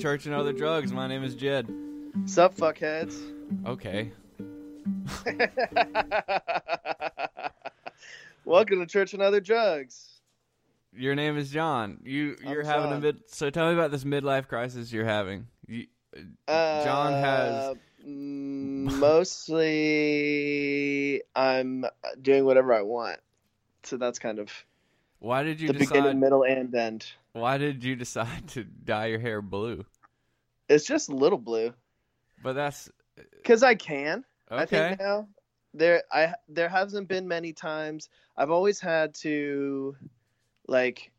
Church and Other Drugs. My name is Jed. Sup, fuckheads? Okay. Welcome to Church and Other Drugs. Your name is John. You you're I'm having a mid. So tell me about this midlife crisis you're having. You, John has. Uh, mm, mostly, I'm doing whatever I want. So that's kind of Why did you the decide? beginning, middle, and end. Why did you decide to dye your hair blue? It's just a little blue But that's uh, because I can. I okay. think now there I there hasn't been many times I've always had to like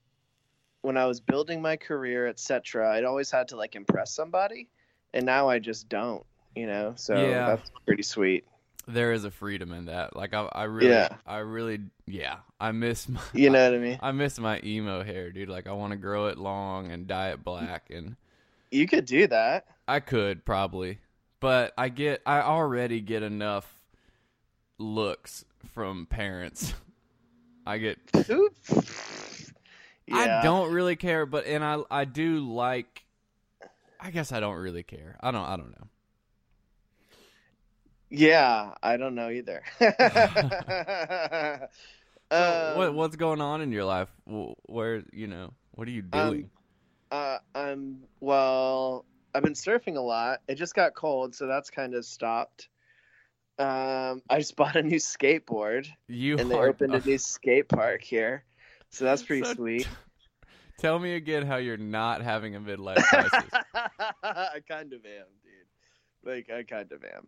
when I was building my career etc I'd always had to like impress somebody and now I just don't you know so Yeah. that's pretty sweet There is a freedom in that. Like I, I really, Yeah. I really, yeah. I miss my. you know what I mean I miss my emo hair, dude. Like I want to grow it long and dye it black, and you could do that I could probably, but I get, I already get enough looks from parents. I get Who- I don't really care, but and I I do like. I guess I don't really care. I don't. I don't know. yeah I don't know either So what Um, what's going on in your life? Where you know what are you doing? Uh, I'm well. I've been surfing a lot. It just got cold, so that's kind of stopped. Um, I just bought a new skateboard, you and they opened a new skate park here, so that's pretty So- sweet. Tell me again how you're not having a midlife crisis. I kind of am, dude. Like I kind of am.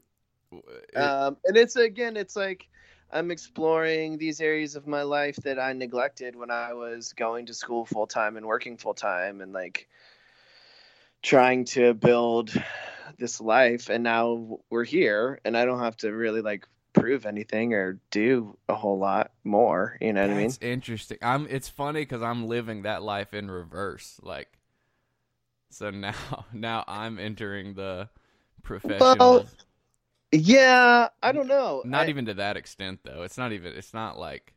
It- Um, and it's again, it's like I'm exploring these areas of my life that I neglected when I was going to school full time and working full time, and like trying to build this life. And now we're here, and I don't have to really like prove anything or do a whole lot more. You know what I mean? It's interesting. I'm. It's funny because I'm living that life in reverse. Like, so now, now I'm entering the professional. Yeah, I don't know. not I- even to that extent, though. It's not even. It's not like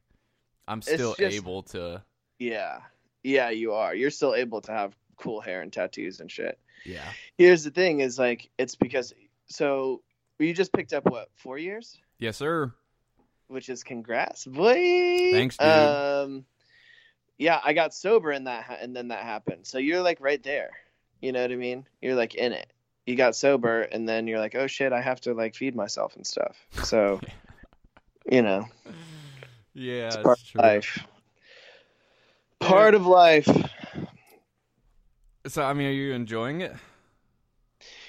I'm still just- able to. Yeah, yeah, you are. You're still able to have cool hair and tattoos and shit. Yeah. Here's the thing: is like it's because so you just picked up what four years, Yes, sir. which is congrats, boy. Thanks, dude. Um, yeah, I got sober in that, and then that happened. So you're like right there. You know what I mean? You're like in it. You got sober, and then you're like, oh shit, I have to like feed myself and stuff. So, you know, Yeah, it's part of life. Part of life. So, I mean, are you enjoying it?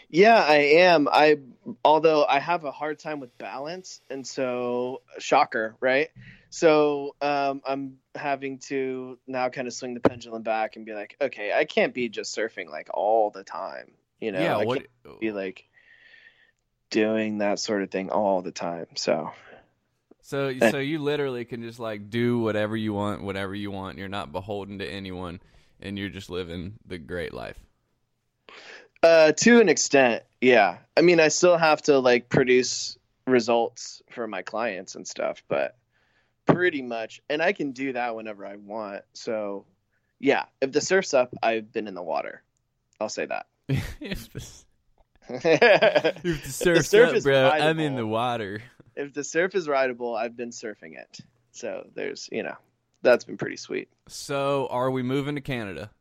Yeah, I am. I although I have a hard time with balance, and so shocker, right? So um, I'm having to now kind of swing the pendulum back and be like, okay, I can't be just surfing like all the time, you know? yeah. I What? be like doing that sort of thing all the time. So So, so you literally can just like do whatever you want, whatever you want. You're not beholden to anyone, and you're just living the great life. uh, to an extent, yeah. I mean, I still have to like produce results for my clients and stuff, but pretty much, and I can do that whenever I want. So, yeah, if the surf's up, I've been in the water. I'll say that. If the, if the surf's surf up, is bro, I'm in rideable. the water. If the surf is rideable, I've been surfing it. So there's, you know, that's been pretty sweet. So, are we moving to Canada?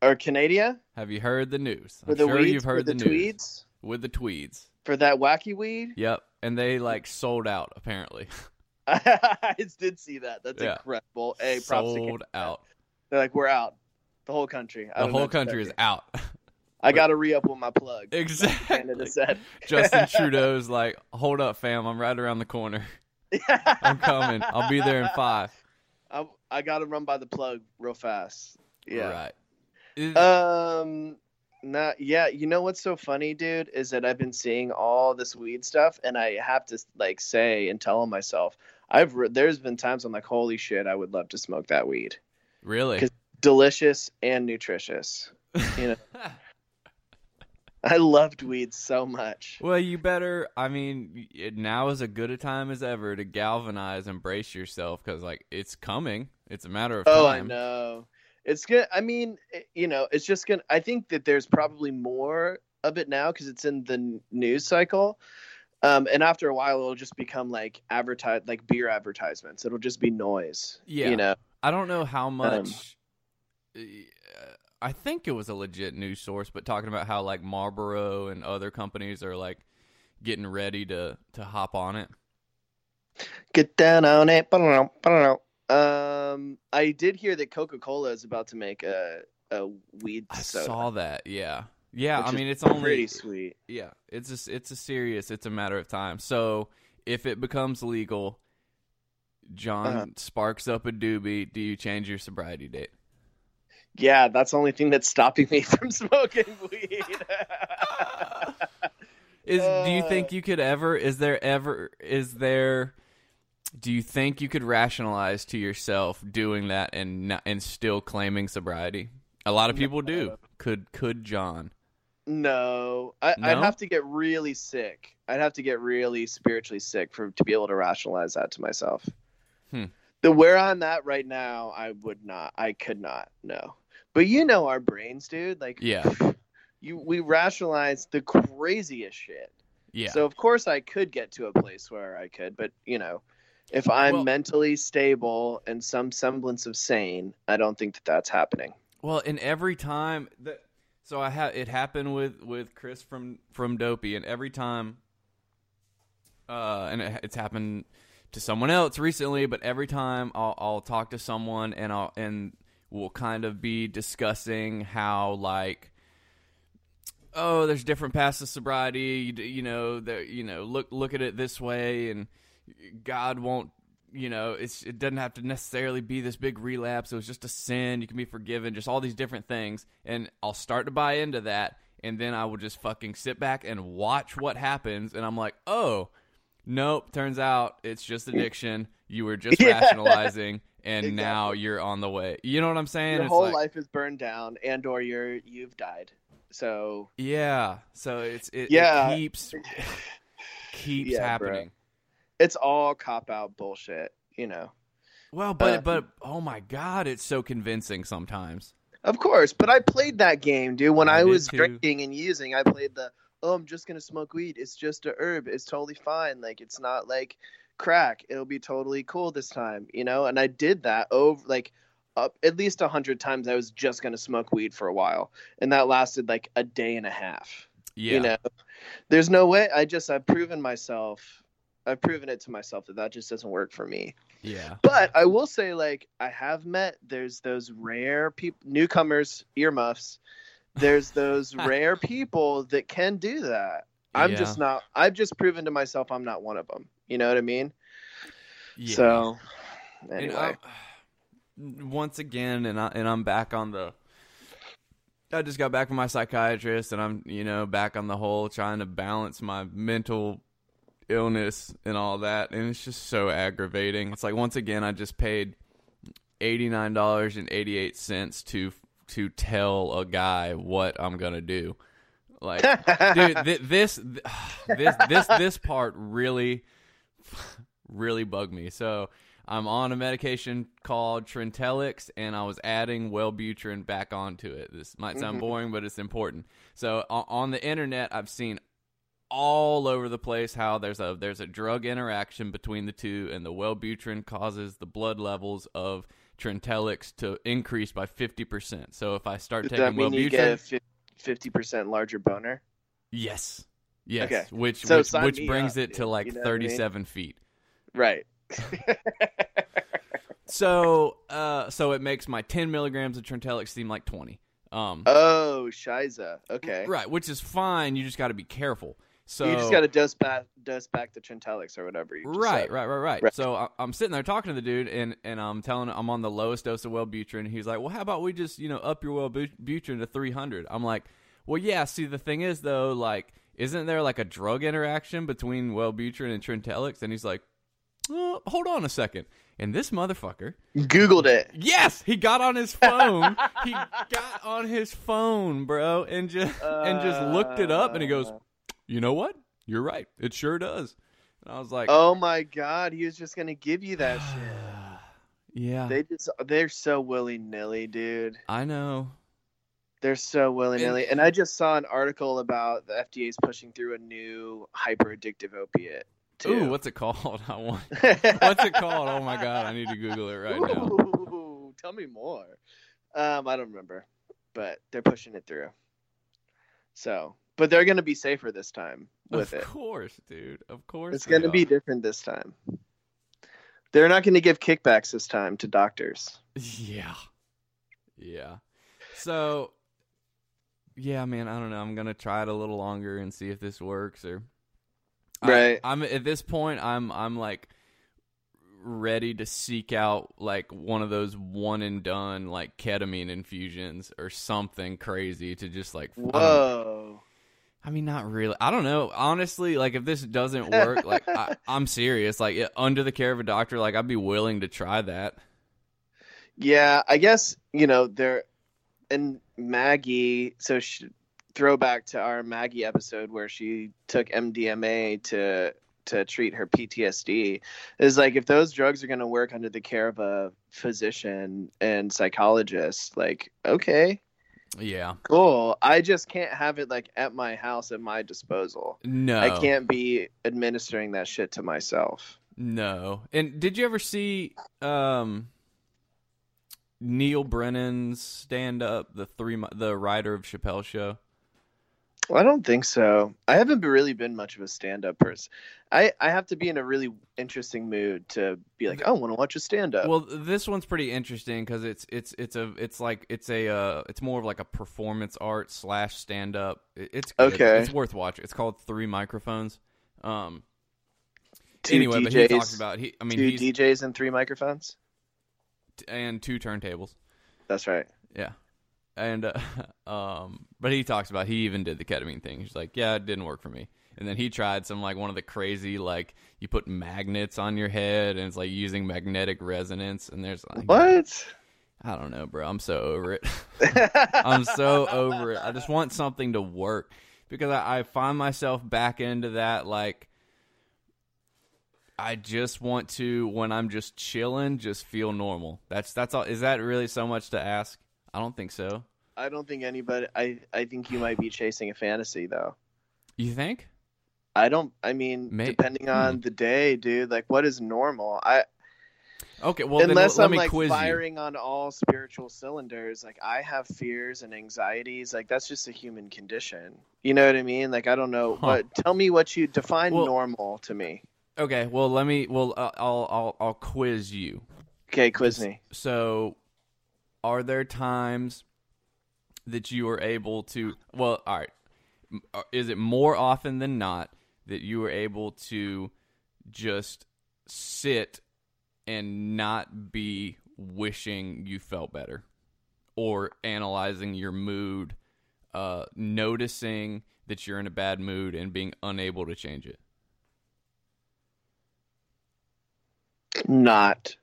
Or Canada Have you heard the news? I'm the sure weeds, you've heard the, the, news tweeds, with the tweeds. for that wacky weed. Yep, and they like sold out apparently. I did see that. That's Yeah. incredible. Hey, props sold out. They're like, we're out. The whole country. I The whole what to tell country is out. I got to re up with my plug. Canada exactly. said. Justin Trudeau's like, hold up, fam. I'm right around the corner. I'm coming. I'll be there in five. I, I got to run by the plug real fast. Yeah. Right. Um. Not yeah. You know what's so funny, dude, is that I've been seeing all this weed stuff, and I have to like say and tell myself, I've re- there's been times I'm like, holy shit, I would love to smoke that weed. really? Delicious and nutritious. You know, I loved weed so much. well, you better. I mean, it, now is as good a time as ever to galvanize and brace yourself because, like, it's coming. It's a matter of time. Oh, I know. It's good. I mean, you know, it's just gonna. I think that there's probably more of it now because it's in the n- news cycle. Um, and after a while, it'll just become like advertise, like beer advertisements. It'll just be noise. Yeah. You know. I don't know Um, how much. uh, I think it was a legit news source, but talking about how like Marlboro and other companies are like getting ready to to hop on it. Get down on it. Um, I did hear that Coca Cola is about to make a a weed I soda. saw that. Yeah, yeah. I mean, it's only pretty sweet. yeah. It's just it's a serious. It's a matter of time. So if it becomes legal, John Uh-huh. sparks up a doobie. Do you change your sobriety date? Yeah, that's the only thing that's stopping me from smoking weed. Is do you Uh. think you could ever? Is there ever? Is there? Do you think you could rationalize to yourself doing that and not, and still claiming sobriety? A lot of people do. Could could John? no, I, No? I'd have to get really sick. I'd have to get really spiritually sick for to be able to rationalize that to myself. Hmm. The where I'm at right now, I would not. I could not. No. But you know our brains, dude. Like, Yeah. you we rationalize the craziest shit. Yeah. So of course I could get to a place where I could, but you know, if I'm Well- mentally stable and some semblance of sane, I don't think that that's happening. Well, and every time that so I have it happened with with Chris from from Dopey, and every time, uh, and it, it's happened to someone else recently, but every time I'll I'll talk to someone and I'll and we'll kind of be discussing how like. Oh, there's different paths to sobriety. You, you know, there. You know, look look at it this way, and God won't you know, it's it doesn't have to necessarily be this big relapse. It was just a sin. You can be forgiven. Just all these different things, and I'll start to buy into that, and then I will just fucking sit back and watch what happens, and I'm like, oh, nope. Turns out it's just addiction. You were just Yeah. rationalizing, and now you're on the way. You know what I'm saying? Your It's whole like- life is burned down, and or you're you've died. So Yeah. So it's it, Yeah. it keeps keeps Yeah, bro. happening. it's all cop out bullshit. You know, Well, but Uh, but oh my god, it's so convincing sometimes. of course. But I played that game, dude. When I I, was too. drinking and using, I played the oh, I'm just gonna smoke weed. It's just a herb. It's totally fine. Like it's not like crack. It'll be totally cool this time. You know. And I did that over like. Up at least a hundred times, I was just gonna smoke weed for a while, and that lasted like a day and a half. Yeah. you know there's no way i just i've proven myself i've proven it to myself that that just doesn't work for me Yeah. but i will say like i have met there's those rare people newcomers earmuffs there's those rare people that can do that i'm Yeah. just not i've just proven to myself i'm not one of them you know what i mean Yeah. so anyway I'm- once again, and I and I'm back on the. I just got back from my psychiatrist, and I'm you know back on the whole trying to balance my mental illness and all that, and it's just so aggravating. It's like once again, I just paid eighty nine dollars and eighty eight cents to to tell a guy what I'm gonna do. Like, dude, th- this this this this part really really bugged me. So I'm on a medication called Trintellix, and I was adding Wellbutrin back onto it. This might sound Mhm. boring, but it's important. So on the internet, I've seen all over the place how there's a there's a drug interaction between the two, and the Wellbutrin causes the blood levels of Trintellix to increase by fifty percent. So if I start does taking that mean you Wellbutrin, get a 50% larger boner yes, yes, Okay. which So which, which brings up, it to like You know what I mean? feet. right So, uh, so it makes my 10 milligrams of Trintellix seem like 20. Um, oh shiza okay right, which is fine. You just got to be careful. So you just got to dose back dose back the Trintellix or whatever you right, right, right, right, Right. So I, I'm sitting there talking to the dude, and and I'm telling him I'm on the lowest dose of Wellbutrin. He's like, "Well, how about we just you know up your Wellbutrin to 300?" I'm like, "Well, yeah. See, the thing is though, like, isn't there like a drug interaction between Wellbutrin and Trintellix?" And he's like, oh, "Hold on a second. And this motherfucker googled it Yes, he got on his phone. he got on his phone, bro, and just and just looked it up, and he goes, Uh, "You know what? You're right. It sure does." And I was like, Oh my god, he was just gonna give you that shit. Yeah, They just they're so willy nilly, dude. I know. They're so willy nilly. And I just saw an article about the FDA's pushing through a new hyper addictive opiate. Too. Ooh, what's it called? I want. What's it called? Oh my god, I need to Google it right now. Ooh, tell me more. Um, I don't remember, but they're pushing it through. So, but they're gonna be safer this time with of it. Of course, dude. Of course, It's gonna be different this time. They're not gonna give kickbacks this time to doctors. Yeah, yeah. So, yeah, man. I don't know. I'm gonna try it a little longer and see if this works. Or, Right. I'm at this point. I'm I'm like ready to seek out like one of those one and done like ketamine infusions or something crazy to just like Whoa. I mean, not really. I don't know. Honestly, like if this doesn't work, like I, I'm serious. Like under the care of a doctor, like I'd be willing to try that. Yeah, I guess you know they're and Maggie. So sh throwback to our Maggie episode where she took MDMA to to treat her PTSD is like if those drugs are going to work under the care of a physician and psychologist, like okay, Yeah. cool. I just can't have it like at my house at my disposal. No. I can't be administering that shit to myself. No. And did you ever see um Neal Brennan's stand up, the three the writer of Chappelle show? I don't think so. I haven't really been much of a stand-up person. I I have to be in a really interesting mood to be like, oh, I want to watch a stand-up. Well, this one's pretty interesting because it's it's it's a it's like it's a uh, it's more of like a performance art slash stand up. It's good. Okay. It's worth watching. It's called Three Microphones. Um. two anyway, DJs, but he talks about he. I mean, two he's DJs and three microphones. And two turntables. That's right. Yeah. And uh, um, but he talks about he even did the ketamine thing. He's like, yeah, it didn't work for me. And then he tried some like one of the crazy like you put magnets on your head and it's like using magnetic resonance. And there's like, What? I don't know, bro. I'm so over it. I'm so over it. I just want something to work because I, I find myself back into that like I just want to when I'm just chilling, just feel normal. That's that's all. Is that really so much to ask? I don't think so. I don't think anybody. I I think you might be chasing a fantasy though. You think? I don't. I mean, May- depending on hmm. the day, dude. Like, what is normal? I Okay, well then unless let I'm me like quiz you. firing on all spiritual cylinders. Like, I have fears and anxieties. Like, that's just a human condition. You know what I mean? Like, I don't know. Huh. What? Tell me what you define Well- normal to me. Okay, well let me. Well, uh, I'll I'll I'll quiz you. Okay, quiz me. So, are there times that you are able to? Well, all right. Uh, Is it more often than not that you are able to just sit and not be wishing you felt better, or analyzing your mood, uh, noticing that you're in a bad mood and being unable to change it? Not.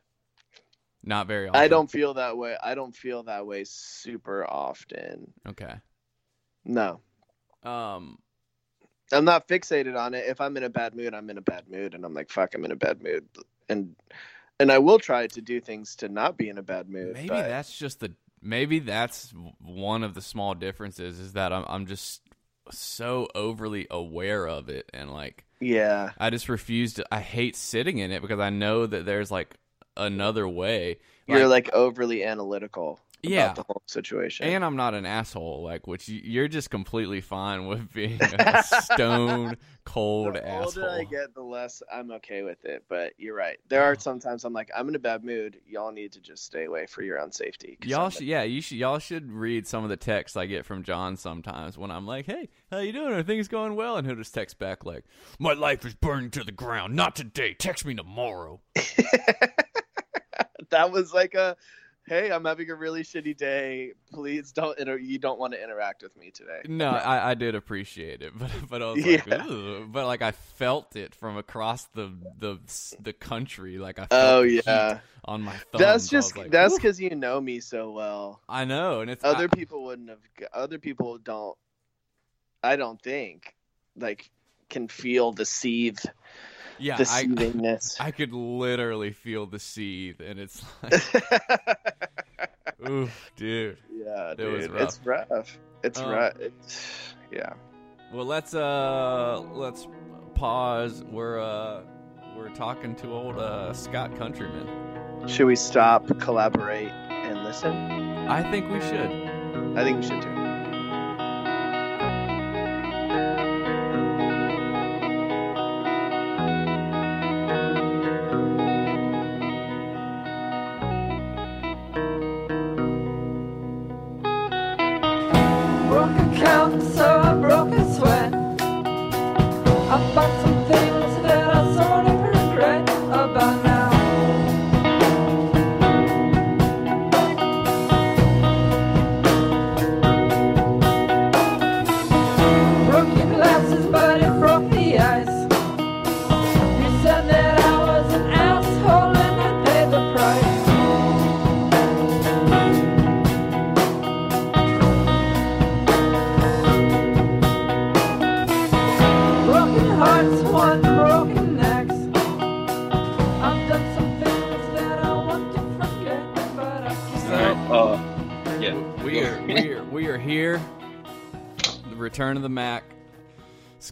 Not very often. I don't feel that way. I don't feel that way super often. Okay. No. Um. I'm not fixated on it. If I'm in a bad mood, I'm in a bad mood, and I'm like, fuck, I'm in a bad mood, and and I will try to do things to not be in a bad mood. Maybe but that's just the maybe that's one of the small differences is that I'm I'm just so overly aware of it and like yeah, I just refuse to I hate sitting in it because I know that there's like another way. you're like overly analytical. Yeah. about the whole situation. and I'm not an asshole like which you- you're just completely fine with being a stone cold the asshole. older I get, the less I'm okay with it. But you're right. There are sometimes I'm like, I'm in a bad mood. Y'all need to just stay away for your own safety. Y'all should, yeah, you should. Y'all should read some of the texts I get from John sometimes when I'm like, "Hey, how you doing? Are things going well?" And he'll just text back like, "My life is burning to the ground. Not today. Text me tomorrow." that was like a hey i'm having a really shitty day please don't inter- you don't want to interact with me today No, I, I did appreciate it, but but I was like, Yeah. "Ugh," but like I felt it from across the the the country. Like I felt oh yeah on my thumbs. that's just like, that's because you know me so well I know, and it's other I- people wouldn't have other people don't i don't think like can feel the seethe Yeah, I. I could literally feel the seethe, and it's like, oof, dude. yeah, It was dude, it's rough. It's Um, rough. It's, yeah. Well, let's uh, let's pause. We're uh, we're talking to old uh Scott Countryman. Should we stop, collaborate, and listen? I think we should. I think we should too.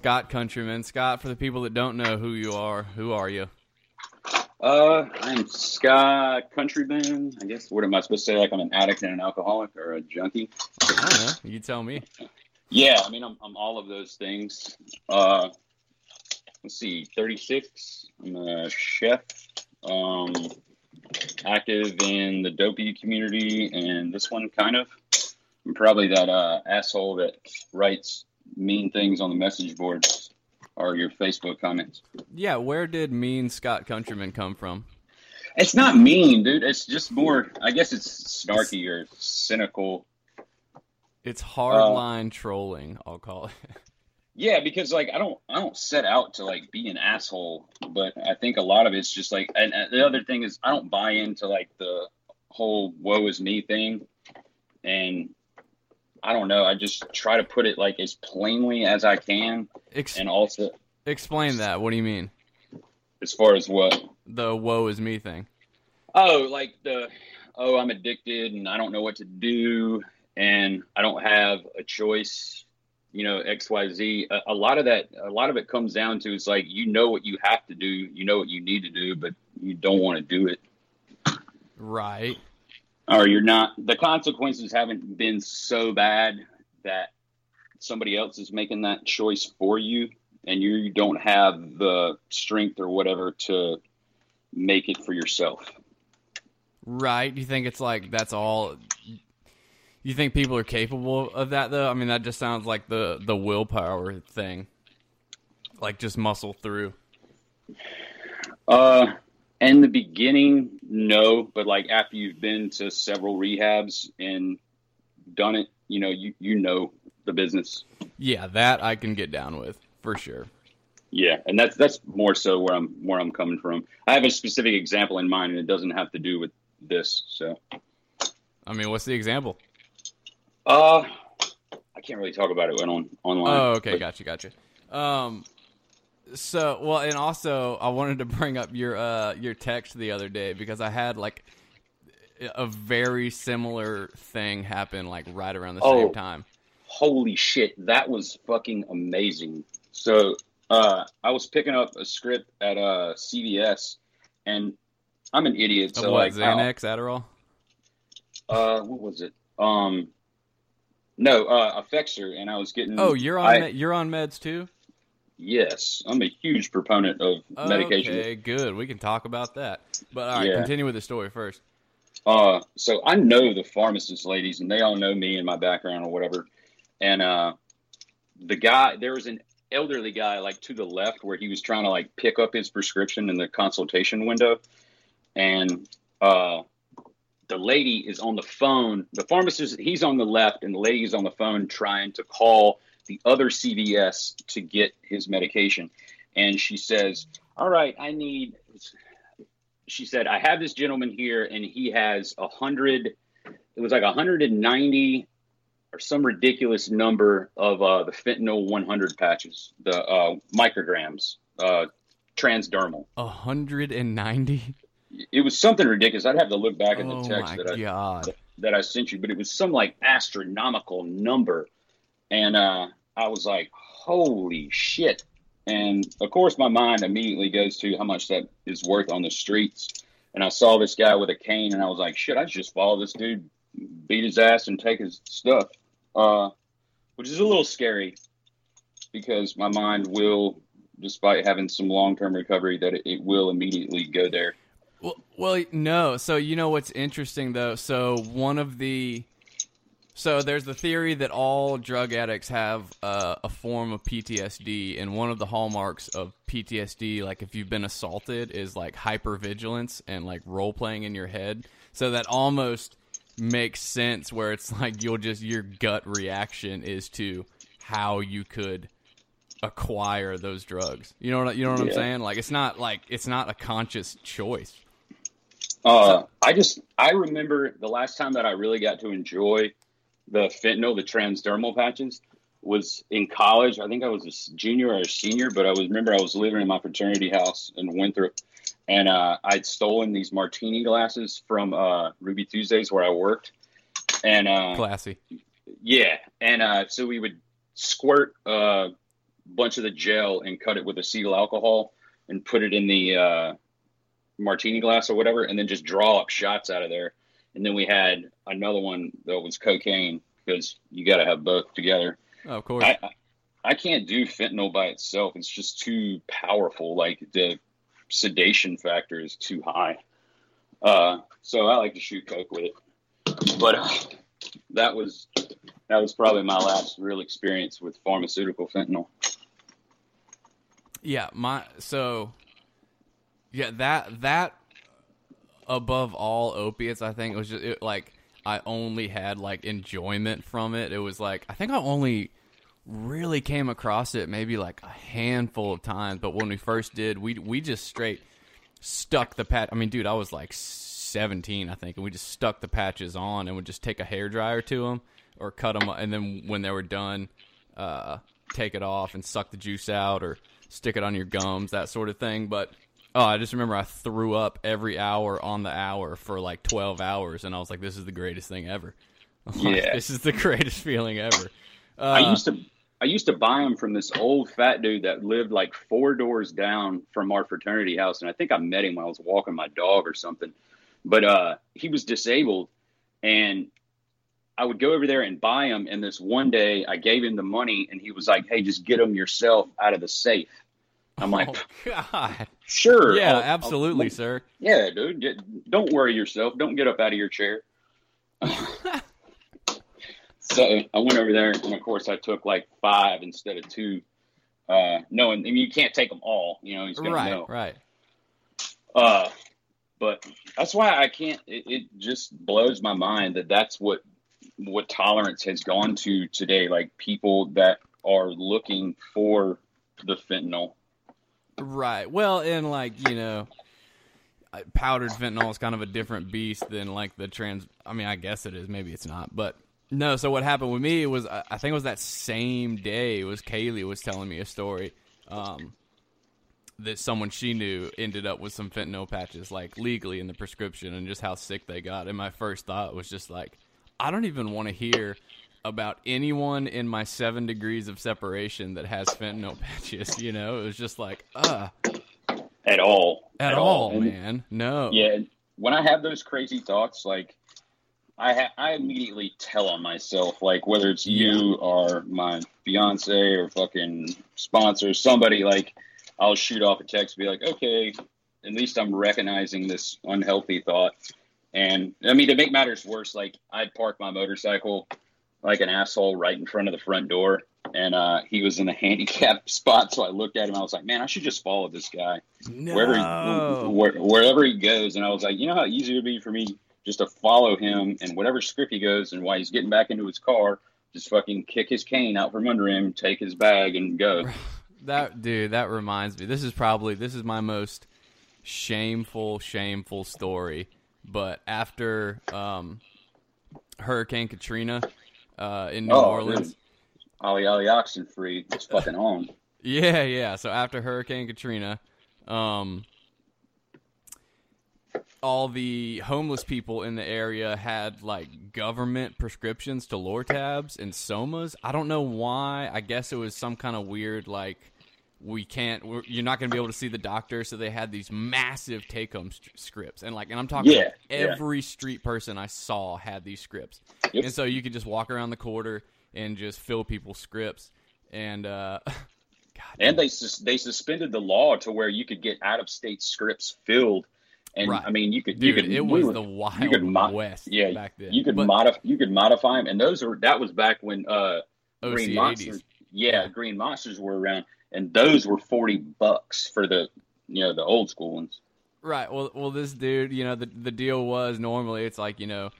Scott Countryman. Scott, for the people that don't know who you are, who are you? Uh, I'm Scott Countryman. I guess what am I supposed to say? Like I'm an addict and an alcoholic or a junkie? I don't know. You tell me. Yeah, I mean I'm I'm all of those things. Uh, let's see, 36. I'm a chef. Um, active in the dopey community, and this one kind of. I'm probably that uh, asshole that writes mean things on the message boards or your Facebook comments. Yeah, where did mean Scott Countryman come from? It's not mean, dude. It's just more. I guess it's snarky or cynical. It's Uh, hardline trolling, I'll call it. Yeah, because like I don't, I don't set out to like be an asshole, but I think a lot of it's just like. And, and the other thing is, I don't buy into like the whole "woe is me" thing, and I don't know. I just try to put it like as plainly as I can, Ex- and also explain that. What do you mean? as far as what The woe is me thing. Oh, like the oh, I'm addicted and I don't know what to do and I don't have a choice, you know, X, Y, Z. A, a lot of that, a lot of it comes down to it's like you know what you have to do, you know what you need to do, but you don't want to do it, Right. Or you're not. The consequences haven't been so bad that somebody else is making that choice for you, and you don't have the strength or whatever to make it for yourself. Right. You think it's like that's all you think people are capable of that though? I mean that just sounds like the the willpower thing. Like just muscle through. Uh, in the beginning, no, but like after you've been to several rehabs and done it, you know, you you know the business. Yeah, that I can get down with for sure. Yeah, and that's that's more so where I'm where I'm coming from. I have a specific example in mind, and it doesn't have to do with this. So, I mean, what's the example? uh, I can't really talk about it on online. Oh, okay, but- gotcha, gotcha. Um, so well, and also I wanted to bring up your uh your text the other day because I had like a very similar thing happen like right around the Oh. same time. holy shit, that was fucking amazing. So uh, I was picking up a script at uh, CVS, and I'm an idiot. So what, like, Xanax, Adderall? uh, what was it? Um, no, uh, Effexor, and I was getting. Oh, you're on I- you're on meds too. Yes, I'm a huge proponent of medication. Okay, good. We can talk about that. But all right, Yeah. continue with the story first. Uh, so I know the pharmacist ladies, and they all know me and my background or whatever. And uh, the guy, there was an elderly guy like to the left where he was trying to like pick up his prescription in the consultation window, and uh, the lady is on the phone. The pharmacist, he's on the left, and the lady is on the phone trying to call the other CVS to get his medication. And she says, "All right, I need." she said, I have this gentleman here and he has a hundred, it was like 190 or some ridiculous number of uh, the fentanyl 100 patches, the uh, micrograms, uh, transdermal. A hundred and ninety. It was something ridiculous. I'd have to look back at the Oh text that I that I sent you, but it was some like astronomical number. And uh, I was like, holy shit. And of course, my mind immediately goes to how much that is worth on the streets. And I saw this guy with a cane, and I was like, shit, I should just follow this dude, beat his ass, and take his stuff. Uh, which is a little scary because my mind will, despite having some long term recovery, that it, it will immediately go there. Well, well, no. So you know what's interesting though. So one of the, so there's the theory that all drug addicts have uh, a form of PTSD, and one of the hallmarks of PTSD, like if you've been assaulted, is like hypervigilance and like role playing in your head. So that almost makes sense where it's like you'll just your gut reaction is to how you could acquire those drugs. You know what you know what I'm saying? Like it's not like it's not a conscious choice. Uh, I just I remember the last time that I really got to enjoy the fentanyl, the transdermal patches, was in college. I think I was a junior or a senior, but I was remember I was living in my fraternity house in Winthrop, and uh, I'd stolen these martini glasses from uh, Ruby Tuesdays where I worked, and uh, Classy. yeah, and uh, so we would squirt a bunch of the gel and cut it with acetyl alcohol and put it in the uh, martini glass or whatever, and then just draw up shots out of there. And then we had another one that was cocaine because you got to have both together. Oh, of course. I, I can't do fentanyl by itself. It's just too powerful. Like the sedation factor is too high. Uh, so I like to shoot coke with it. But uh, that was that was probably my last real experience with pharmaceutical fentanyl. Yeah, my so yeah that that above all opiates, I think it was just it, like I only had like enjoyment from it. It was like I think I only really came across it maybe like a handful of times, but when we first did, we we just straight stuck the patch. I mean, dude, I was like 17, I think, and we just stuck the patches on and would just take a hair dryer to them or cut them, and then when they were done, uh, take it off and suck the juice out or stick it on your gums, that sort of thing. But oh, I just remember I threw up every hour on the hour for like 12 hours, and I was like, this is the greatest thing ever. Like, Yeah. this is the greatest feeling ever. Uh, I used to I used to buy them from this old fat dude that lived like four doors down from our fraternity house, and I think I met him when I was walking my dog or something. But uh, he was disabled, and I would go over there and buy them. And this one day, I gave him the money, and he was like, "Hey, just get them yourself out of the safe." I'm like, oh, God. "Sure, Yeah, I'll- I'll- absolutely, sir. yeah, dude. Don't worry yourself. Don't get up out of your chair. so I went over there, and of course, I took like five instead of two. Uh, knowing, I mean, you can't take them all. You know, he's gonna Right, know. right. Uh, but that's why I can't. It, it just blows my mind that that's what what tolerance has gone to today. Like people that are looking for the fentanyl. Right. Well, and like you know, powdered fentanyl is kind of a different beast than like the trans. I mean, I guess it is. Maybe it's not. But no. So what happened with me was, I think it was that same day. It was Kaylee was telling me a story. Um, that someone she knew ended up with some fentanyl patches, like legally in the prescription, and just how sick they got. And my first thought was just like, I don't even want to hear about anyone in my seven degrees of separation that has fentanyl patches. You know, it was just like, uh, At all. at, all, And- man. No. Yeah, when I have those crazy thoughts, like I ha- I immediately tell on myself, like whether it's you or my fiance or fucking sponsor, somebody, like I'll shoot off a text, be like, okay, at least I'm recognizing this unhealthy thought. And I mean, to make matters worse, like I'd park my motorcycle like an asshole right in front of the front door. And uh, he was in a handicapped spot, so I looked at him. I was like, "Man, I should just follow this guy." No. wherever he, where, wherever he goes. And I was like, you know how easy it would be for me just to follow him and whatever script he goes and while he's getting back into his car, just fucking kick his cane out from under him, take his bag, and go. That dude, that reminds me. This is probably this is my most shameful, shameful story. But after um, Hurricane Katrina uh, in New Oh, Orleans. Ollie Ollie Oxen free. It's fucking on. yeah, yeah. So after Hurricane Katrina, um, all the homeless people in the area had like government prescriptions to Lortabs and Somas. I don't know why. I guess it was some kind of weird like we can't. We're, you're not going to be able to see the doctor, so they had these massive take-home st- scripts, and like, and I'm talking Yeah, yeah. every street person I saw had these scripts, Yep. and so you could just walk around the quarter and just fill people's scripts, and uh, God, And they sus- they suspended the law to where you could get out of state scripts filled, and Right. I mean you could dude, you could it we was were- the wild you could mo- west yeah back then. you could But modify you could modify them, and those were that was back when uh Green OC80s. Monsters yeah Green Monsters were around, and those were forty bucks for the you know the old school ones. Right. Well, well, this dude, you know, the the deal was normally it's like you know,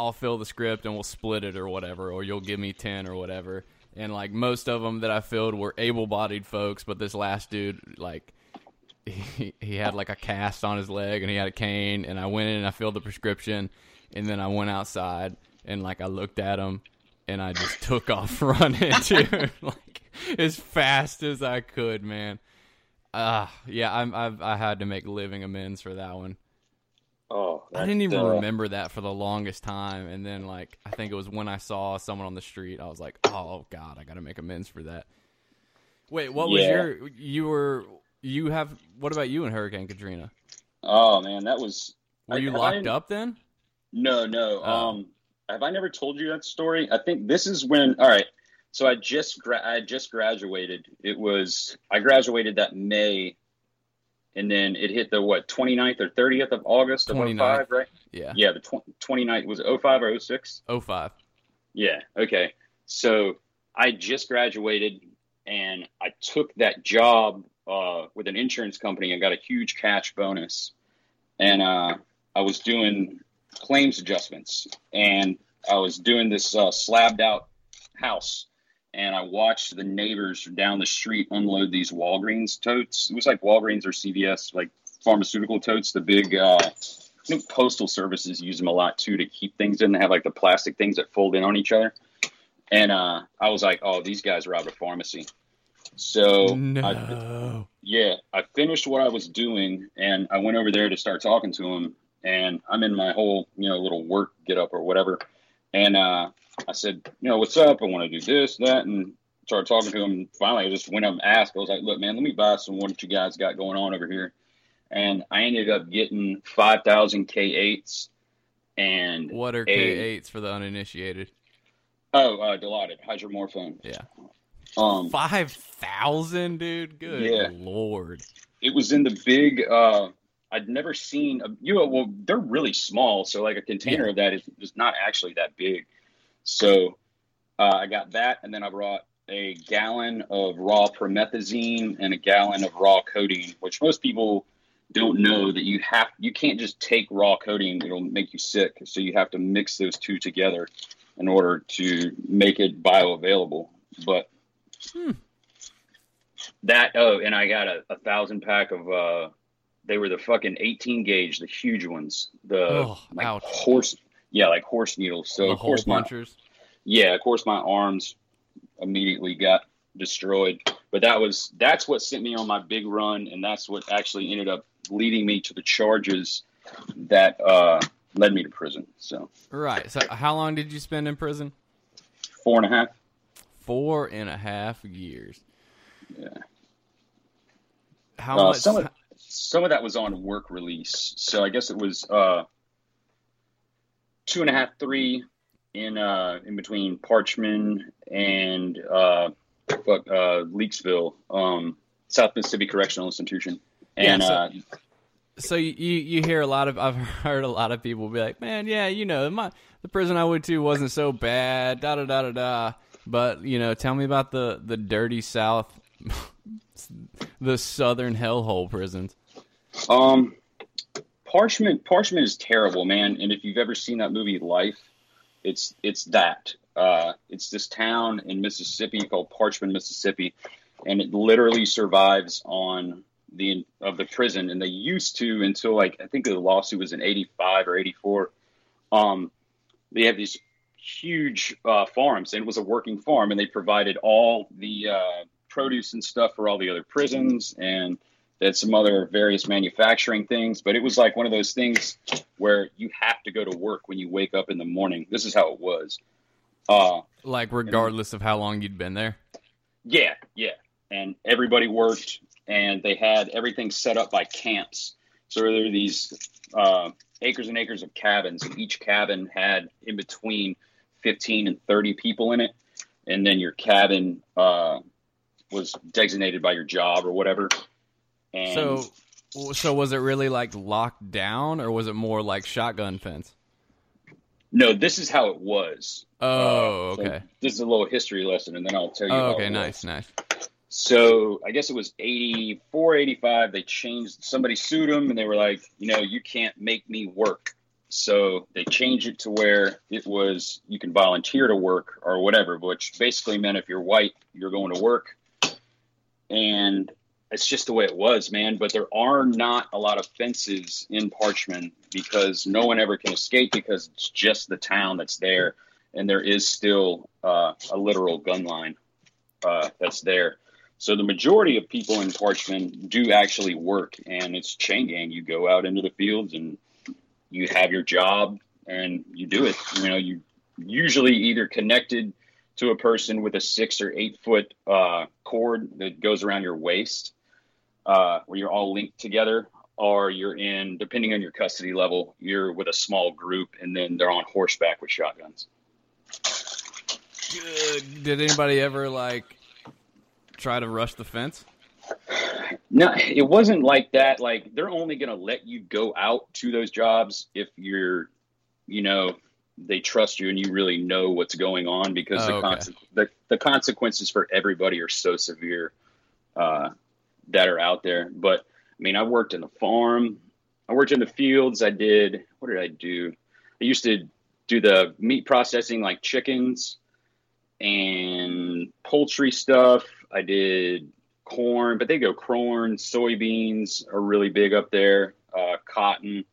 I'll- I'll fill the script and we'll split it or whatever, or you'll give me ten or whatever. And like most of them that I filled were able-bodied folks, but this last dude, like, he he had like a cast on his leg and he had a cane, and I went in and I filled the prescription, and then I went outside and like I looked at him. And I just took off running, dude, like as fast as I could, man. Ah, yeah, I'm, I've I had to make living amends for that one. Oh, I didn't even uh, remember that for the longest time, and then like I think it was when I saw someone on the street, I was like, "Oh God, I got to make amends for that." Wait, what was Yeah. your? You were you have? What about you and Hurricane Katrina? Oh man, that was Were I- you locked didn't- up then? No, no. Oh. Um, have I never told you that story? I think this is when. All right. So I just gra- I just graduated. It was I graduated that May, and then it hit the what 29th or 30th of August of 29th. 05, right? Yeah, Yeah, the tw- 29th was it 05 or 06? oh five. Yeah. Okay. So I just graduated, and I took that job uh, with an insurance company and got a huge cash bonus, and uh, I was doing claims adjustments, and I was doing this uh, slabbed out house, and I watched the neighbors down the street unload these Walgreens totes. It was like Walgreens or CVS, like pharmaceutical totes, the big. Uh, I think postal services use them a lot too to keep things in. They have like the plastic things that fold in on each other. And uh, I was like, oh, these guys robbed a pharmacy. So I, yeah, I finished what I was doing and I went over there to start talking to him. And I'm in my whole, you know, little work get up or whatever. And uh, I said, you know, what's up? I want to do this, that, and started talking to him. Finally, I just went up and asked. I was like, look, man, let me buy some what you guys got going on over here. And I ended up getting 5,000 K8s and What are a- K8s for the uninitiated? oh, uh, Dilaudid, hydromorphone. Yeah, Um, five thousand, dude. Good Yeah. lord. it was in the big. Uh, I'd never seen a you know well they're really small, so like a container of that is, is not actually that big. So uh, I got that, and then I brought a gallon of raw promethazine and a gallon of raw codeine, which most people don't know that you have you can't just take raw codeine; it'll make you sick. So you have to mix those two together in order to make it bioavailable. But Hmm. that oh, and I got a, a thousand pack of uh, they were the fucking 18 gauge, the huge ones, the Oh, like horse, yeah, like horse needles. So the of course my yeah, of course my arms immediately got destroyed. But that was that's what sent me on my big run, and that's what actually ended up leading me to the charges that uh, led me to prison. So Right. So, how long did you spend in prison? four and a half. Four and a half years. Yeah. How Uh, much? some of some of that was on work release, so I guess it was uh, two and a half, three in uh, in between Parchman and uh, fuck, uh, Leakesville, um, South Mississippi Correctional Institution, and Yeah, so- uh, so you you hear a lot of I've heard a lot of people be like, man, yeah, you know, my the prison I went to wasn't so bad, da da da da da. But you know, tell me about the the dirty South, the Southern hellhole prisons. Um, Parchman Parchman is terrible, man. And if you've ever seen that movie Life, it's it's that. Uh, it's this town in Mississippi called Parchman, Mississippi, and it literally survives on the of the prison. And they used to until like I think the lawsuit was in '85 or '84. Um, they have these huge uh, farms, and it was a working farm, and they provided all the uh, produce and stuff for all the other prisons and had some other various manufacturing things, but it was like one of those things where you have to go to work when you wake up in the morning. This is how it was. Uh, Like regardless of how long you'd been there. yeah, yeah. And everybody worked, and they had everything set up by camps. So there were these uh, acres and acres of cabins, and each cabin had in between 15 and 30 people in it. And then your cabin uh, was designated by your job or whatever. And So, so was it really like locked down, or was it more like shotgun fence? no, this is how it was. Oh, Uh, so okay. this is a little history lesson, and then I'll tell you. Oh, okay, nice, nice. So I guess it was 84, 85. They changed, somebody sued them and they were like, you know, you can't make me work. So they changed it to where it was you can volunteer to work or whatever, which basically meant if you're white, you're going to work. And it's just the way it was, man. But there are not a lot of fences in Parchman because no one ever can escape because it's just the town that's there. And there is still uh, a literal gun line uh, that's there. So the majority of people in Parchman do actually work, and it's chain gang. You go out into the fields and you have your job, and you do it. You know, you usually either connected to a person with a six or eight foot uh, cord that goes around your waist, uh, where you're all linked together, or you're in, depending on your custody level, you're with a small group, and then they're on horseback with shotguns. Good. Did anybody ever like try to rush the fence? No, it wasn't like that. Like they're only going to let you go out to those jobs if you're, you know, they trust you and you really know what's going on because Oh, the, okay. conse- the the consequences for everybody are so severe uh, that are out there. But I mean, I worked in the farm, I worked in the fields. I did what did I do? I used to do the meat processing, like chickens and poultry stuff. I did corn, but they go corn, soybeans are really big up there, uh, cotton.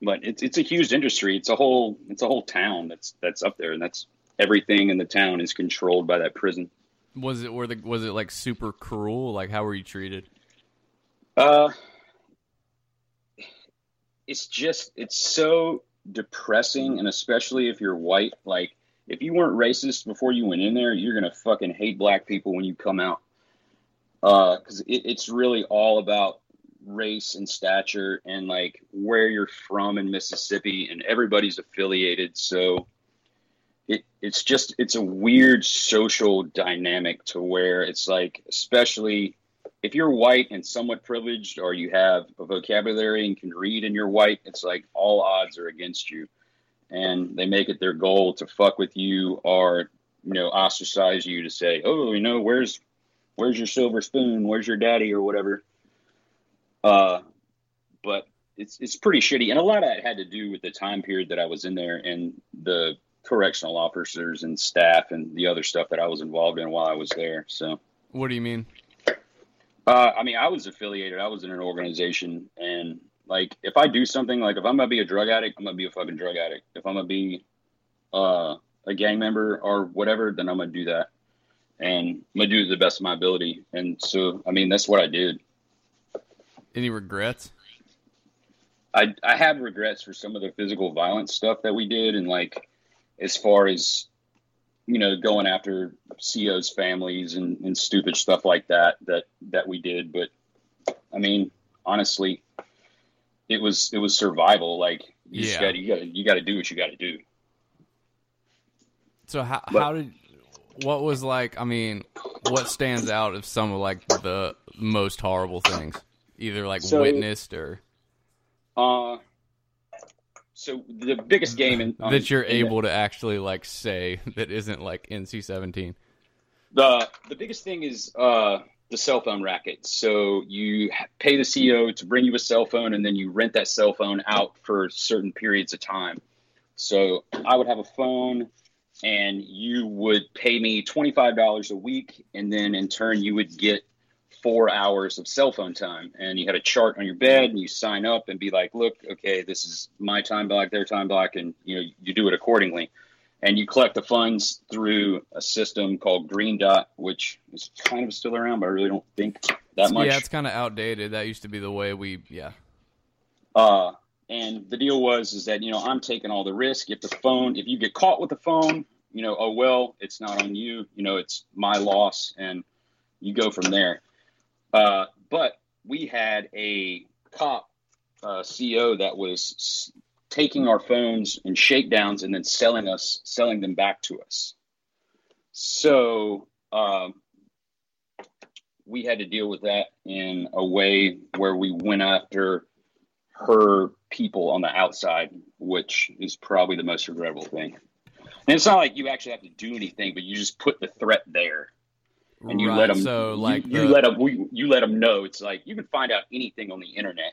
But it's it's a huge industry. It's a whole it's a whole town that's that's up there, and that's everything in the town is controlled by that prison. Was it were the was it like super cruel? Like how were you treated? Uh, it's just it's so depressing, and especially if you're white. Like if you weren't racist before you went in there, you're gonna fucking hate black people when you come out. Uh, because it, it's really all about race and stature and like where you're from in Mississippi, and everybody's affiliated. So it's just it's a weird social dynamic to where it's like, especially if you're white and somewhat privileged, or you have a vocabulary and can read, and you're white, it's like all odds are against you, and they make it their goal to fuck with you or you know ostracize you to say, oh, you know, where's where's your silver spoon? Where's your daddy or whatever. Uh, but it's it's pretty shitty, and a lot of it had to do with the time period that I was in there and the correctional officers and staff and the other stuff that I was involved in while I was there. So. What do you mean? Uh, I mean, I was affiliated. I was in an organization, and like, if I do something, like if I'm gonna be a drug addict, I'm gonna be a fucking drug addict. If I'm gonna be uh, a gang member or whatever, then I'm gonna do that, and I'm gonna do it to the best of my ability. And so, I mean, that's what I did. Any regrets? I I have regrets for some of the physical violence stuff that we did, and like, as far as you know, going after COs' families and, and stupid stuff like that that that we did. But I mean, honestly, it was it was survival. Like you Yeah. got you got you got to do what you got to do. So how But- how did what was like? I mean, what stands out of some of like the most horrible things, either like So- witnessed or Uh, so the biggest game in, on- that you're able to actually like say that isn't like NC seventeen. The the biggest thing is uh, the cell phone racket. So you pay the CO to bring you a cell phone, and then you rent that cell phone out for certain periods of time. So I would have a phone, and you would pay me twenty five dollars a week, and then in turn you would get four hours of cell phone time. And you had a chart on your bed, and you sign up and be like, "Look, okay, this is my time block, their time block," and you know you do it accordingly and you collect the funds through a system called Green Dot, which is kind of still around, but I really don't think that much. Yeah, it's kind of outdated. That used to be the way we. Yeah. Uh, and the deal was is that you know I'm taking all the risk. If the phone, if you get caught with the phone, you know, oh well, it's not on you. You know, it's my loss, and you go from there. Uh, but we had a cop uh, CO that was s- taking our phones and shakedowns and then selling us, selling them back to us. So um, we had to deal with that in a way where we went after her people on the outside, which is probably the most regrettable thing. And it's not like you actually have to do anything, but you just put the threat there, and you right. let them. So like you, the- you let them. You, you let them know. It's like you can find out anything on the internet,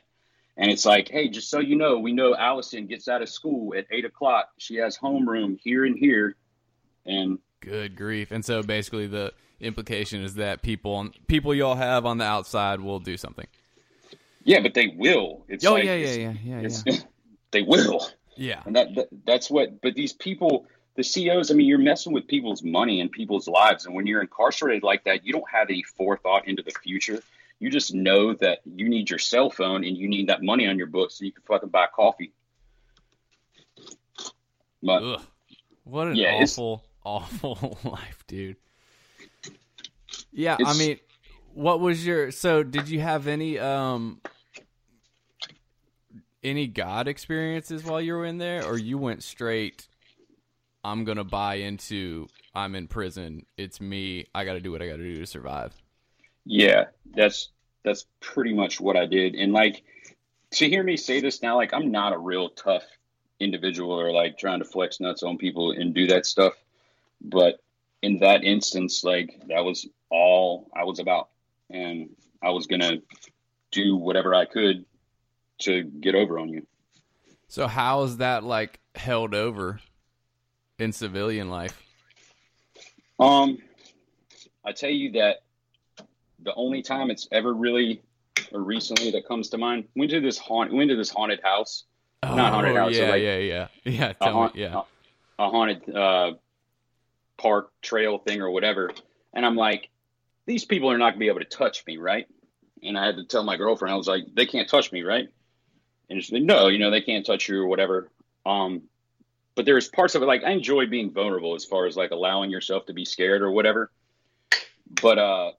and it's like, hey, just so you know, we know Allison gets out of school at eight o'clock. She has homeroom here and here, and Good grief! And so basically, the implication is that people on people y'all have on the outside will do something. yeah, but they will. It's Oh like, yeah, yeah, yeah, yeah, yeah. they will. Yeah. And that, that that's what. But these people, the COs, I mean, you're messing with people's money and people's lives. And when you're incarcerated like that, you don't have any forethought into the future. You just know that you need your cell phone and you need that money on your books so you can fucking buy coffee. But Ugh. What an Yeah, awful, awful life, dude. Yeah, I mean, what was your so did you have any um any God experiences while you were in there or you went straight I'm going to buy into I'm in prison. It's me. I got to do what I got to do to survive. yeah, that's that's pretty much what I did. And like to hear me say this now, like I'm not a real tough individual or like trying to flex nuts on people and do that stuff. But in that instance, like that was all I was about. And I was gonna do whatever I could to get over on you. So how is that like held over in civilian life? Um I tell you that the only time it's ever really or recently that comes to mind, went to this haunt went to this haunted house. Not haunted Oh, house, so Yeah, like- yeah, yeah. Yeah, a, haunt, me. Yeah. a, a haunted uh, park trail thing or whatever. And I'm like, these people are not gonna be able to touch me, right? And I had to tell my girlfriend, I was like, they can't touch me, right? And she's like, no, you know, they can't touch you or whatever. Um, but there's parts of it like I enjoy being vulnerable as far as like allowing yourself to be scared or whatever. But uh,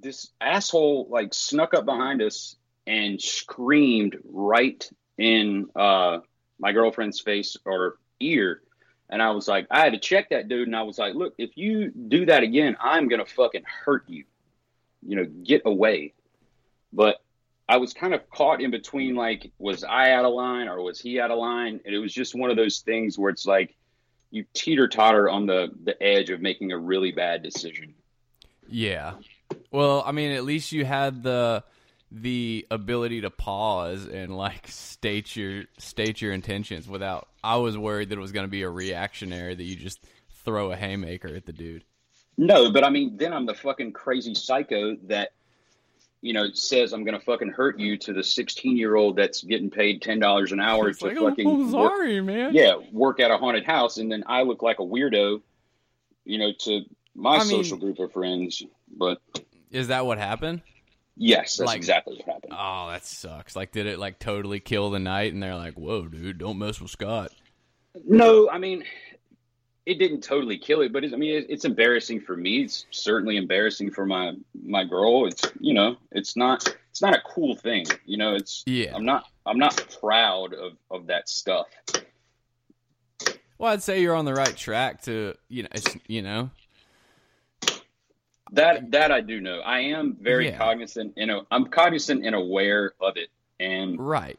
this asshole like snuck up behind us and screamed right in uh, my girlfriend's face or ear. And I was like, I had to check that dude. And I was like, look, if you do that again, I'm going to fucking hurt you. You know, get away. But I was kind of caught in between like, was I out of line or was he out of line? And it was just one of those things where it's like you teeter totter on the, the edge of making a really bad decision. Yeah. Well, I mean, at least you had the the ability to pause and like state your state your intentions without I was worried that it was going to be a reactionary that you just throw a haymaker at the dude. No, but I mean, then I'm the fucking crazy psycho that, you know, says I'm going to fucking hurt you to the 16 year old that's getting paid $10 an hour It's to like, "Oh, fucking I'm work, man. yeah, work at a haunted house. And then I look like a weirdo, you know, to my I mean- social group of friends. But Is that what happened? yes, that's Like- exactly what happened. Oh, that sucks. Like, did it like totally kill the night? And they're like, "Whoa, dude, don't mess with Scott." No, I mean, it didn't totally kill it, but I mean, it, it's embarrassing for me. It's certainly embarrassing for my my girl. It's you know, it's not it's not a cool thing. You know, it's Yeah. I'm not I'm not proud of of that stuff. Well, I'd say you're on the right track to you know, it's, you know, That that I do know. I am very Yeah. cognizant. You know, I'm cognizant and aware of it, and right.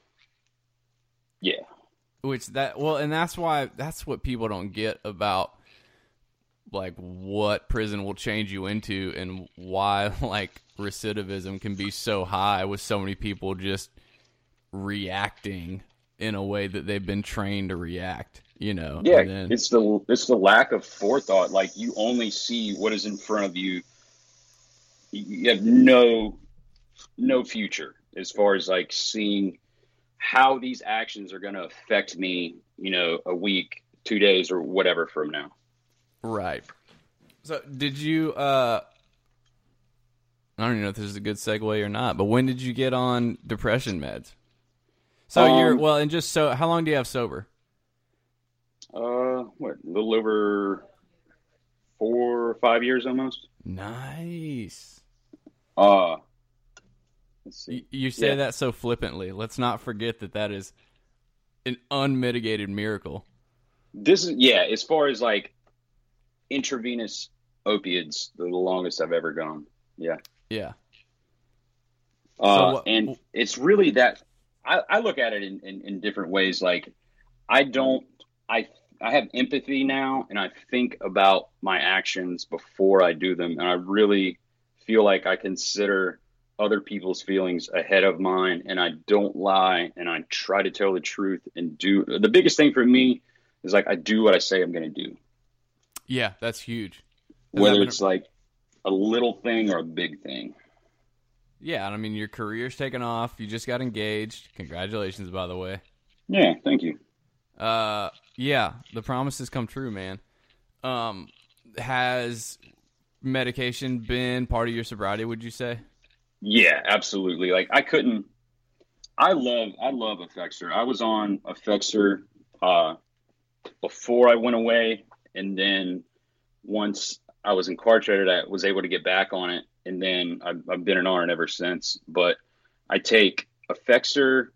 yeah, which that well and that's why that's what people don't get about like what prison will change you into and why like recidivism can be so high with so many people just reacting in a way that they've been trained to react you know yeah. and then- It's the it's the lack of forethought. Like you only see what is in front of you. You have no no future as far as like seeing how these actions are going to affect me. You know, a week, two days, or whatever from now. right so did you uh i don't don't even know if this is a good segue or not. But when did you get on depression meds? So Um, you're well, and just so how long do you have sober? Uh, what? A little over four or five years almost. Nice. Uh, let's You, say Yeah. that so flippantly. Let's not forget that that is an unmitigated miracle. This is yeah. As far as like intravenous opiates, the longest I've ever gone. Yeah. Yeah. Uh, what- and it's really that I, I look at it in, in, in different ways. Like I don't, I, I have empathy now and I think about my actions before I do them. And I really feel like I consider other people's feelings ahead of mine and I don't lie and I try to tell the truth and do the biggest thing for me is like I do what I say I'm going to do, Yeah, that's huge. That whether a- it's like a little thing or a big thing. Yeah, I mean your career's taken off. You just got engaged. Congratulations, by the way. Yeah. Thank you. Uh, yeah, the promises come true, man. Um, has medication been part of your sobriety? Would you say? Yeah, absolutely. Like I couldn't. I love I love Effexor. I was on Effexor uh, before I went away, and then once I was incarcerated, I was able to get back on it, and then I've, I've been an RN ever since. But I take Effexor,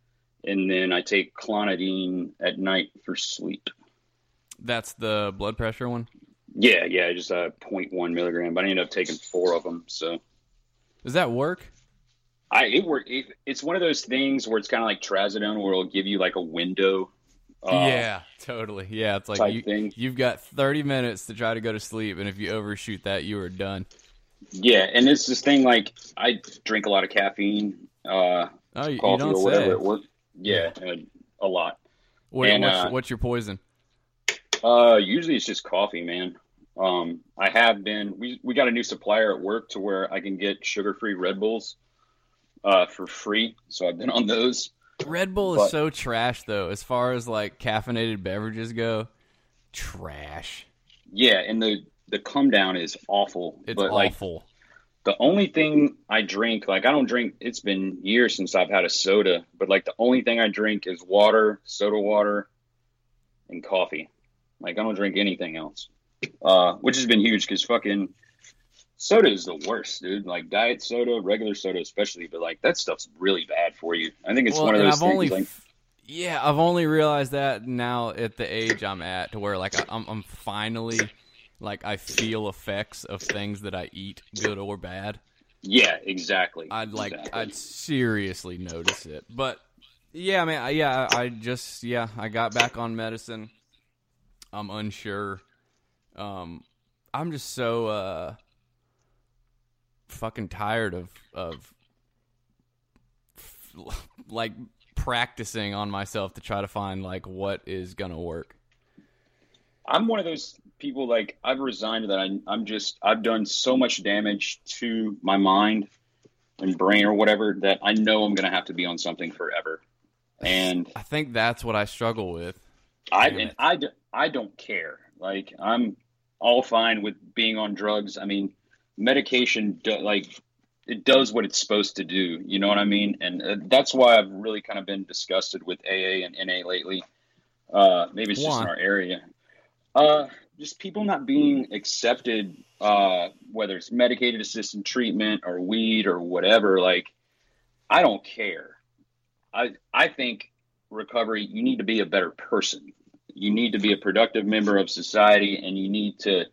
and then I take clonidine at night for sleep. That's the blood pressure one. Yeah, yeah, just a 0.1 milligram, but I ended up taking four of them. So Does that work? I it work. It, it's one of those things where it's kind of like trazodone, where it'll give you like a window. Uh, yeah, totally. Yeah, it's like you, thing. you've got 30 minutes to try to go to sleep, and if you overshoot that, you are done. yeah, and it's this thing like I drink a lot of caffeine, uh, Oh, you, you coffee don't or whatever at work. Yeah, uh, a lot. What, and, what's, uh, what's your poison? Uh, usually it's just coffee, man. Um, I have been. We we got a new supplier at work to where I can get sugar free Red Bulls, uh, for free. So I've been on those. Red Bull is so trash, though, as far as like caffeinated beverages go. Trash. Yeah, and the the come down is awful. It's but like awful. the only thing I drink, like I don't drink. It's been years since I've had a soda, but like the only thing I drink is water, soda water, and coffee. Like I don't drink anything else, uh, which has been huge because fucking soda is the worst, dude. Like diet soda, regular soda especially, but like that stuff's really bad for you. I think it's well, one of those I've things. only, like, yeah, I've only realized that now at the age I'm at, to where like I, I'm, I'm finally, like I feel effects of things that I eat, good or bad. yeah, exactly. I'd like, Exactly. I'd seriously notice it. But yeah, man, I- yeah, I just, yeah, I got back on medicine. I'm unsure. Um, I'm just so uh, fucking tired of of like practicing on myself to try to find like what is gonna work. I'm one of those people like I've resigned that I, I'm just I've done so much damage to my mind and brain or whatever that I know I'm gonna have to be on something forever, and I think that's what I struggle with. I and. I, I don't care. Like I'm all fine with being on drugs. I mean, medication do, like it does what it's supposed to do. You know what I mean? And uh, that's why I've really kind of been disgusted with AA and NA lately. Uh, maybe it's just in our area. Uh, just people not being accepted, uh, whether it's medicated assisted treatment or weed or whatever. Like, I don't care. I I think recovery, you need to be a better person. You need to be a productive member of society, and you need to,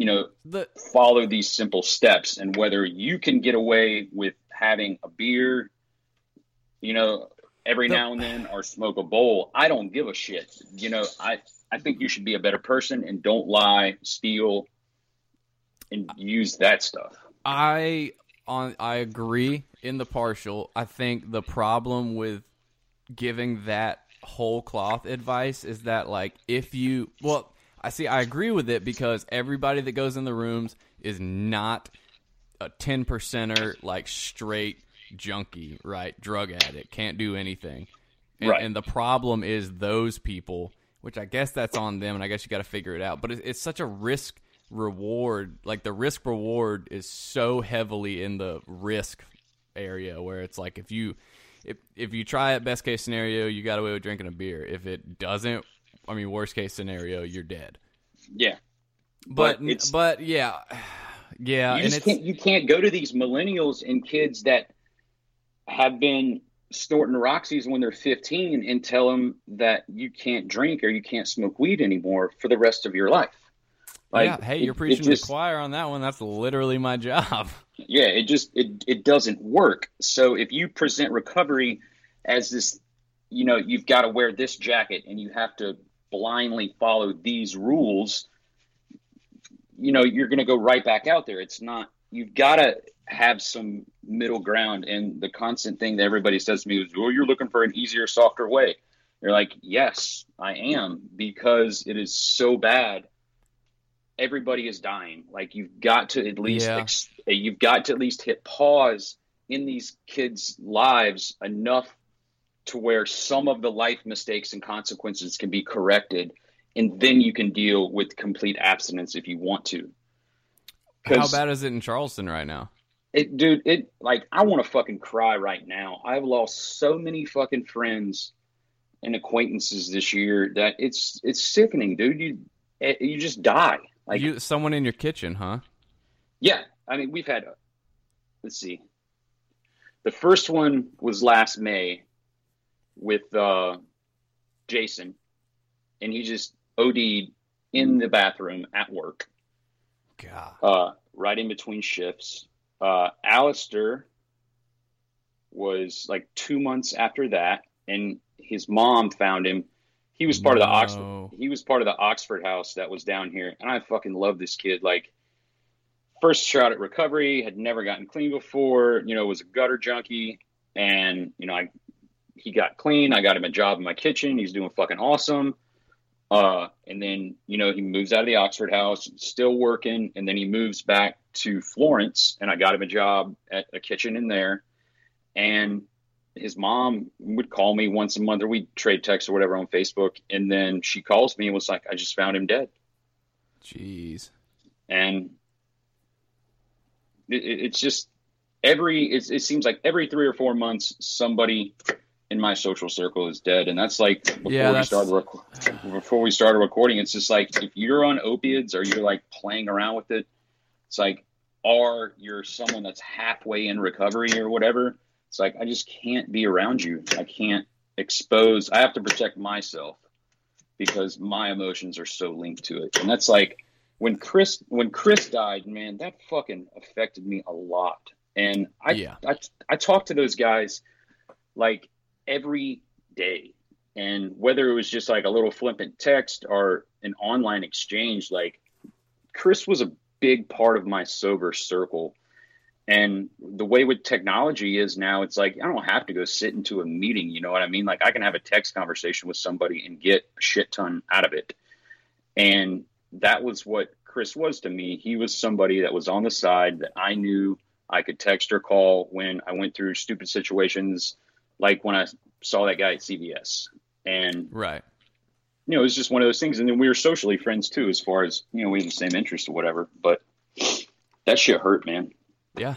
you know, The follow these simple steps. And whether you can get away with having a beer, you know, every The- now and then, or smoke a bowl, I don't give a shit. You know, I I think you should be a better person and don't lie, steal, and use that stuff. I on I agree in the partial. I think the problem with giving that whole cloth advice is that like if you well I see I agree with it because everybody that goes in the rooms is not a 10 percenter like straight junkie, right? Drug addict, can't do anything. And, Right. and the problem is those people, which I guess that's on them and I guess you got to figure it out. But it's, it's such a risk reward, like the risk reward is so heavily in the risk area where it's like if you if if you try it best case scenario, you got away with drinking a beer. If it doesn't, I mean worst case scenario, you're dead. Yeah, But But it's- but yeah. Yeah, you and can't you can't go to these millennials and kids that have been snorting Roxy's when they're 15 and tell them that you can't drink or you can't smoke weed anymore for the rest of your life. yeah, hey, you're it preaching just- to the choir on that one. That's literally my job. yeah it just it, it doesn't work so if you present recovery as this you know you've got to wear this jacket and you have to blindly follow these rules you know you're going to go right back out there. It's not you've got to have some middle ground. And the constant thing that everybody says to me is well you're looking for an easier softer way. You're like yes i am because it is so bad. Everybody is dying. Like you've got to at least Yeah. ex- you've got to at least hit pause in these kids lives enough to where some of the life mistakes and consequences can be corrected and then you can deal with complete abstinence if you want to how bad is it in Charleston right now? it, dude, it like I want to fucking cry right now. I've lost so many fucking friends and acquaintances this year that it's it's sickening, dude. You eh, you just die. Like you someone in your kitchen, huh? yeah, I mean we've had. Let's see. The first one was last May with uh, Jason, and he just OD'd in the bathroom at work. God. uh, right in between shifts. Uh, Alistair was like two months after that, and his mom found him. He was part of the No. Oxford. He was part of the Oxford house that was down here, and I fucking love this kid. Like, first shot at recovery, had never gotten clean before. You know, was a gutter junkie, and you know, I he got clean. I got him a job in my kitchen. He's doing fucking awesome. Uh, and then, you know, he moves out of the Oxford house, still working. And then he moves back to Florence and I got him a job at a kitchen in there. And his mom would call me once a month or we'd trade texts or whatever on Facebook. And then she calls me and was like, I just found him dead. Jeez. And it, it- it's just every, it's, it seems like every three or four months, somebody in my social circle is dead. And that's like before Yeah, we that's- started rec- before we started recording, it's just like if you're on opiates or you're like playing around with it, it's like, or you're someone that's halfway in recovery or whatever. It's like I just can't be around you. I can't expose. I have to protect myself because my emotions are so linked to it. And that's like when Chris when Chris died, man, that fucking affected me a lot. And I Yeah. I, I talked to those guys like every day. And whether it was just like a little flippant text or an online exchange like chris was a big part of my sober circle. And the way with technology is now it's like i don't have to go sit into a meeting you know what i mean? Like i can have a text conversation with somebody and get a shit ton out of it. And that was what chris was to me. He was somebody that was on the side that i knew i could text or call when i went through stupid situations like when I saw that guy at CVS. And, Right. you know, it was just one of those things. And then we were socially friends too, as far as, you know, we had the same interests or whatever. But that shit hurt, man. Yeah.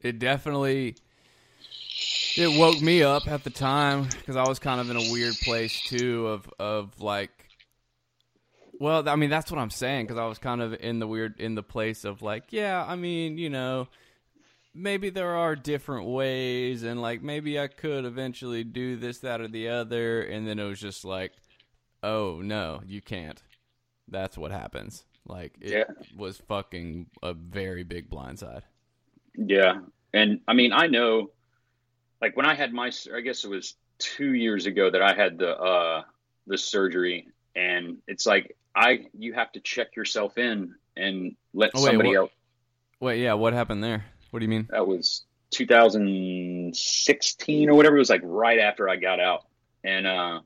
It definitely it woke me up at the time because I was kind of in a weird place too of of like well, I mean that's what I'm saying because I was kind of in the weird in the place of like, yeah, I mean, you know, maybe there are different ways and like maybe I could eventually do this that or the other and then it was just like, "Oh, no, you can't." That's what happens. Like it Yeah. was fucking a very big blindside. Yeah. And I mean, I know, like when I had my, I guess it was two years ago that I had the, uh, the surgery and it's like, I, you have to check yourself in and let Oh, wait, somebody what- else. Wait, yeah, what happened there? What do you mean? That was 2016 or whatever. It was like right after I got out. And uh,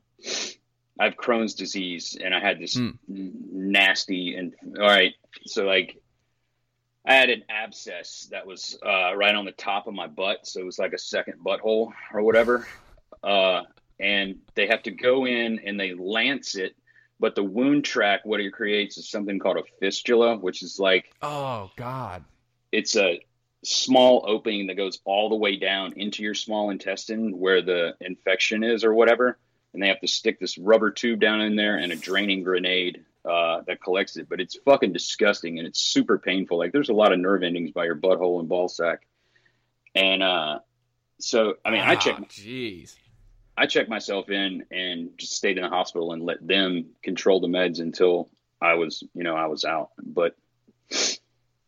I have Crohn's disease and I had this Hmm. nasty and all right. So like I had an abscess that was uh, right on the top of my butt. So it was like a second butthole or whatever. Uh, and they have to go in and they lance it but the wound track, what it creates is something called a fistula, which is like Oh God. it's a small opening that goes all the way down into your small intestine where the infection is or whatever and they have to stick this rubber tube down in there and a draining grenade uh, that collects it. But it's fucking disgusting and it's super painful. Like there's a lot of nerve endings by your butthole and ball sack and uh, so i mean i Ah, checked Jeez. i checked myself in and just stayed in the hospital and let them control the meds until i was you know i was out. But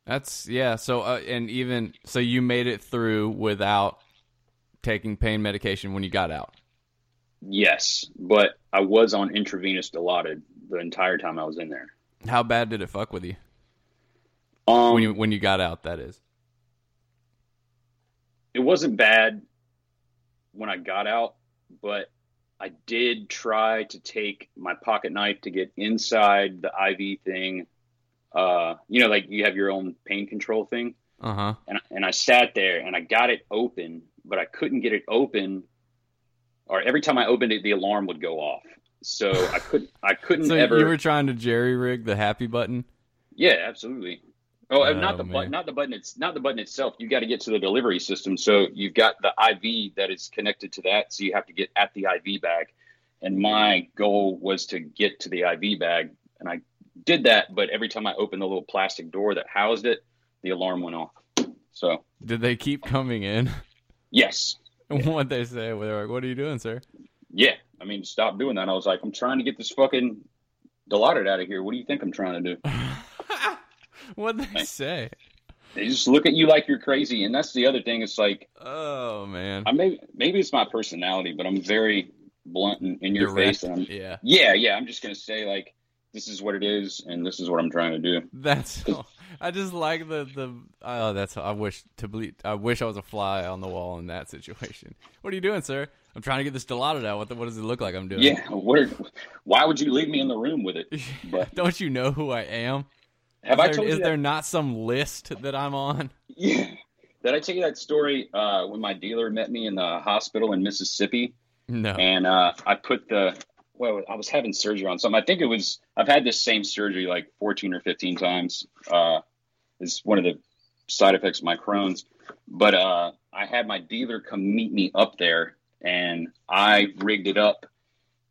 That's yeah. So uh, and even so, you made it through without taking pain medication when you got out. Yes, but I was on intravenous Dilaudid the entire time I was in there. How bad did it fuck with you Um, when you when you got out? That is. it wasn't bad when I got out, but I did try to take my pocket knife to get inside the IV thing. Uh, you know, like you have your own pain control thing, Uh huh. and and I sat there and I got it open, but I couldn't get it open. Or every time I opened it, the alarm would go off. So I couldn't. I couldn't So ever. you were trying to jerry rig the happy button. Yeah, absolutely. Oh, and not Oh, the man. button, not the button. It's not the button itself. You got to get to the delivery system. So you've got the IV that is connected to that. So you have to get at the IV bag. And my goal was to get to the IV bag, and I did that. But every time I opened the little plastic door that housed it, the alarm went off. So Did they keep coming in? yes, what they say? They're like, "What are you doing, sir?" yeah. I mean, stop doing that. I was like, I'm trying to get this fucking Dilaudid out of here. What do you think I'm trying to do? what they say? They just look at you like you're crazy, and that's the other thing. It's like. Oh man. I may maybe it's my personality, but I'm very blunt in, in your Direct. face, and I'm Yeah. yeah, yeah. I'm just gonna say like, this is what it is, and this is what I'm trying to do. That's. I just like the the. Oh, that's. I wish to believe. I wish I was a fly on the wall in that situation. What are you doing, sir? I'm trying to get this Dilaudid out. What, the, what does it look like I'm doing? Yeah, where? Why would you leave me in the room with it? But Don't you know who I am? have is I there, told is you there that? not some list that I'm on? Yeah. Did I tell you that story uh, when my dealer met me in the hospital in Mississippi? No. and uh, I put the well, I was having surgery on something. I think it was I've had this same surgery like 14 or 15 times. Uh, it's one of the side effects of my Crohn's. But uh, I had my dealer come meet me up there, and I rigged it up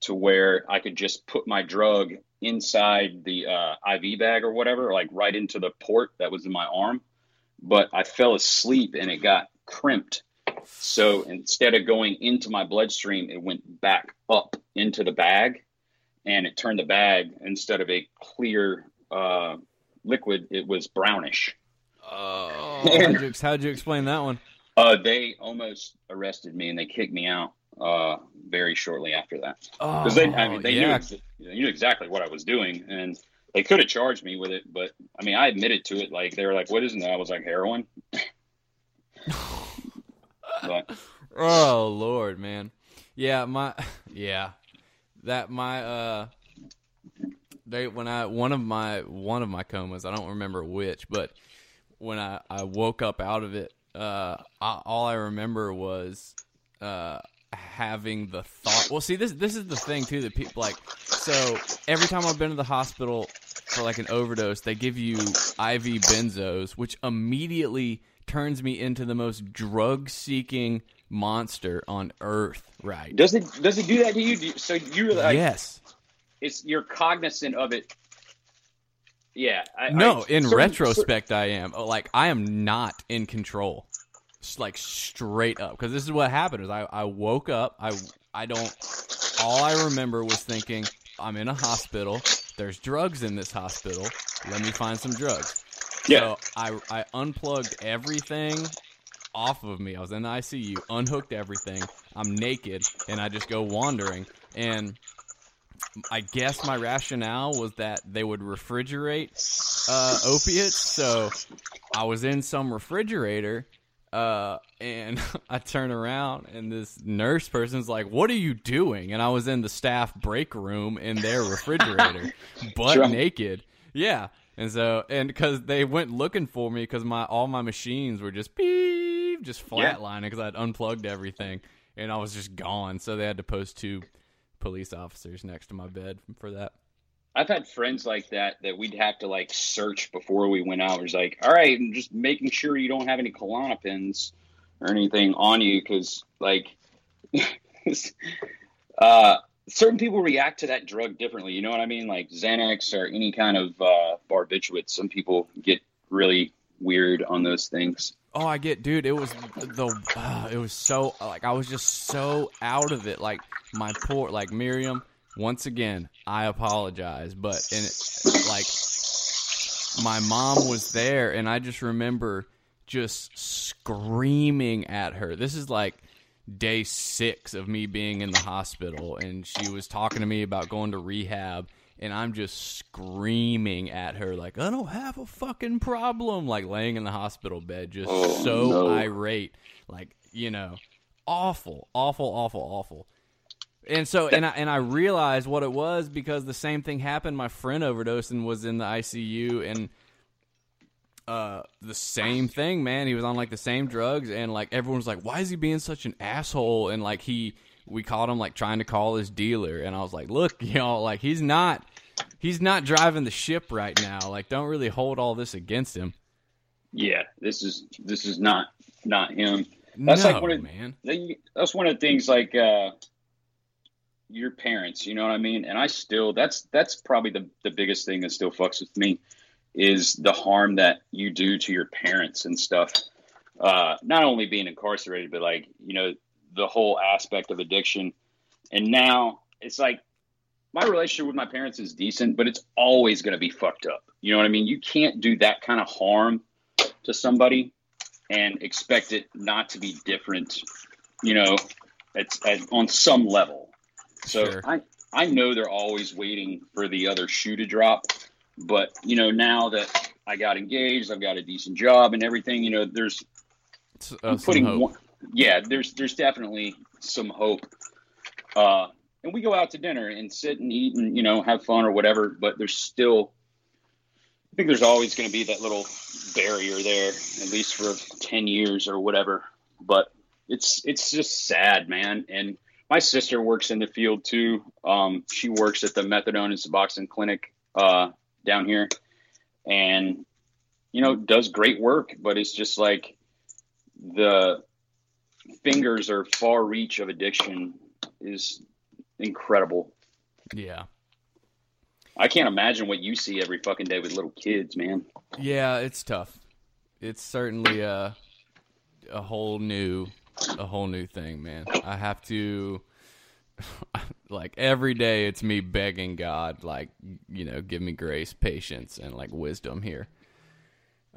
to where I could just put my drug inside the uh, IV bag or whatever, like right into the port that was in my arm. But I fell asleep and it got crimped. So instead of going into my bloodstream, it went back up into the bag and it turned the bag instead of a clear uh, liquid, it was brownish. Oh, how'd you, how'd you explain that one? Uh, they almost arrested me and they kicked me out uh, very shortly after that. Oh, Because they, I mean, they knew, yeah. ex- they knew exactly what I was doing and they could have charged me with it. But I mean, I admitted to it. Like, they were like, "What isn't that? I was like, heroin. but Oh Lord, man. Yeah, my yeah. That my uh they when I one of my one of my comas, I don't remember which, but when I I woke up out of it, uh I, all I remember was uh having the thought. Well, see this this is the thing too that people like so every time I've been to the hospital for like an overdose, they give you IV benzos, which immediately turns me into the most drug seeking monster on earth, right? does it does it do that to you? Do you so you're like, yes. it's you're cognizant of it. Yeah. I, No, I- in certain- retrospect, I am Oh, like I am not in control, Just, like straight up. Because this is what happened: is I I woke up. I I don't. All I remember was thinking, I'm in a hospital. There's drugs in this hospital. Let me find some drugs. Yeah. So I I unplugged everything off of me. I was in the ICU, unhooked everything. I'm naked, and I just go wandering. And I guess my rationale was that they would refrigerate uh, opiates. So I was in some refrigerator, uh, and I turn around, and this nurse person's like, "What are you doing?" And I was in the staff break room in their refrigerator, butt Drunk. naked. Yeah. And so, and because they went looking for me, because my all my machines were just beep, just Yeah. flatlining, because I'd unplugged everything, and I was just gone. So they had to post two police officers next to my bed for that. I've had friends like that that we'd have to like search before we went out. It was like, all right, and just making sure you don't have any Klonopins or anything on you because like uh, certain people react to that drug differently. You know what I mean? Like Xanax or any kind of uh, barbiturates. Some people get really weird on those things. Oh, I get, dude. It was the, uh, it was so like I was just so out of it. Like my poor, like Miriam. Once again, I apologize, but and it, like my mom was there, and I just remember just screaming at her. This is like day six of me being in the hospital, and she was talking to me about going to rehab, and I'm just screaming at her like I don't have a fucking problem, like laying in the hospital bed, just Oh, so no. irate, like you know, awful, awful, awful, awful. And so, and I and I realized what it was because the same thing happened. My friend overdosed and was in the ICU, and uh, the same thing, man. He was on like the same drugs, and like everyone was like, "Why is he being such an asshole?" And like he, we caught him like trying to call his dealer, and I was like, "Look, you know, like he's not, he's not driving the ship right now. Like, don't really hold all this against him." Yeah, this is this is not not him. That's no, like what it- man. That's one of the things like uh, your parents. You know what I mean? And I still that's that's probably the the biggest thing that still fucks with me is the harm that you do to your parents and stuff. Uh, not only being incarcerated, but like you know the whole aspect of addiction. And now it's like my relationship with my parents is decent, but it's always going to be fucked up. You know what I mean? You can't do that kind of harm to somebody and expect it not to be different. You know, it's, it's on some level. So Sure. I I know they're always waiting for the other shoe to drop, but you know now that I got engaged, I've got a decent job and everything. You know, there's uh, I'm putting hope. one, yeah, there's there's definitely some hope. Uh, and we go out to dinner and sit and eat and you know have fun or whatever. But there's still, I think there's always going to be that little barrier there, at least for ten years or whatever. But it's it's just sad, man. And my sister works in the field too. Um, she works at the methadone and Suboxone clinic uh, down here, and you know does great work. But it's just like the fingers or far reach of addiction is incredible. Yeah. I can't imagine what you see every fucking day with little kids, man. Yeah, it's tough. It's certainly a a whole new a whole new thing, man. I have to like every day it's me begging God like you know, give me grace, patience and like wisdom here.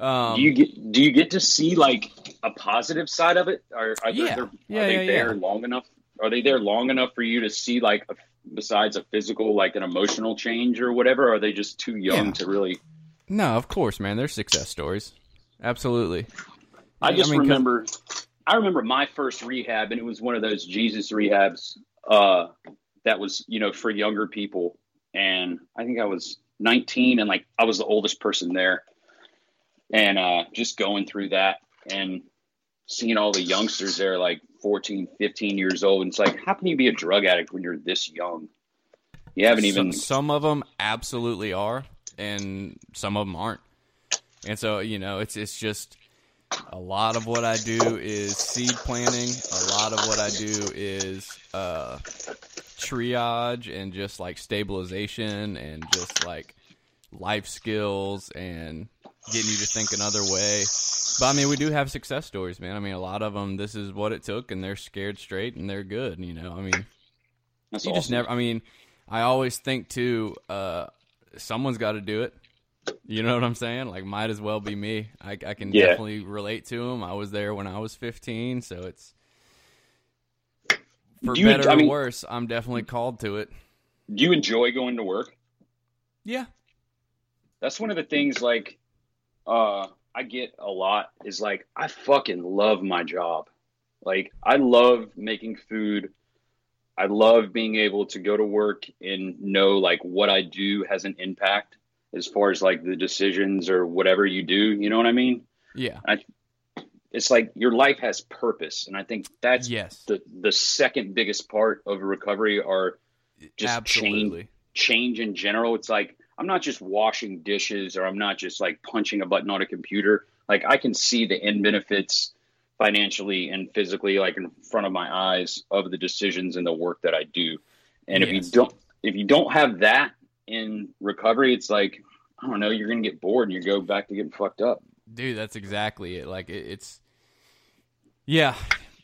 Um do you get do you get to see like a positive side of it? Are, are, Yeah. there, are Yeah, they yeah, there yeah. long enough? Are they there long enough for you to see like a, besides a physical, like an emotional change or whatever? Or are they just too young Yeah. to really? No, of course, man. There's success stories. Absolutely. I just mean, 'cause- remember, I remember my first rehab, and it was one of those Jesus rehabs uh, that was, you know, for younger people. And I think I was 19, and like I was the oldest person there, and uh, just going through that and seeing all the youngsters there, like 14, 15 years old, and it's like, how can you be a drug addict when you're this young? You haven't even. some, some of them absolutely are and some of them aren't and so you know it's it's just a lot of what i do is seed planting a lot of what i do is uh triage and just like stabilization and just like life skills and getting you to think another way. But i mean we do have success stories man. I mean a lot of them this is what it took and they're scared straight and they're good you know? I mean That's you just never i mean i always think too uh someone's got to do it. You know what i'm saying? Like might as well be me. I, I can Yeah. definitely relate to him i was there when i was 15 so it's for you- better I or mean- worse i'm definitely called to it. Do you enjoy going to work? yeah. That's one of the things like uh I get a lot is like I fucking love my job. Like I love making food. I love being able to go to work and know like what I do has an impact as far as like the decisions or whatever you do, you know what I mean? yeah It's like your life has purpose and I think that's yes the the second biggest part of recovery are just absolutely change in general. It's like I'm not just washing dishes or I'm not just like punching a button on a computer. Like I can see the end benefits financially and physically like in front of my eyes of the decisions and the work that I do. And if you don't if you don't have that in recovery, it's like I don't know, you're gonna get bored and you go back to getting fucked up. Dude, that's exactly it. Like it, it's, yeah,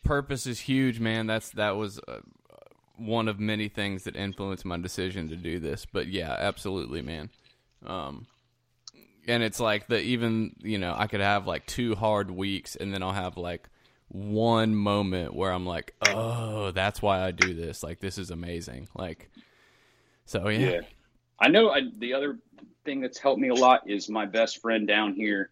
purpose is huge, man. That's that was uh, one of many things that influenced my decision to do this. But yeah, absolutely, man. Um, and it's like the even you know I could have like two hard weeks, and then I'll have like one moment where I'm like, oh, that's why I do this. Like this is amazing. Like, so yeah, Yeah. I know I, the other thing that's helped me a lot is my best friend down here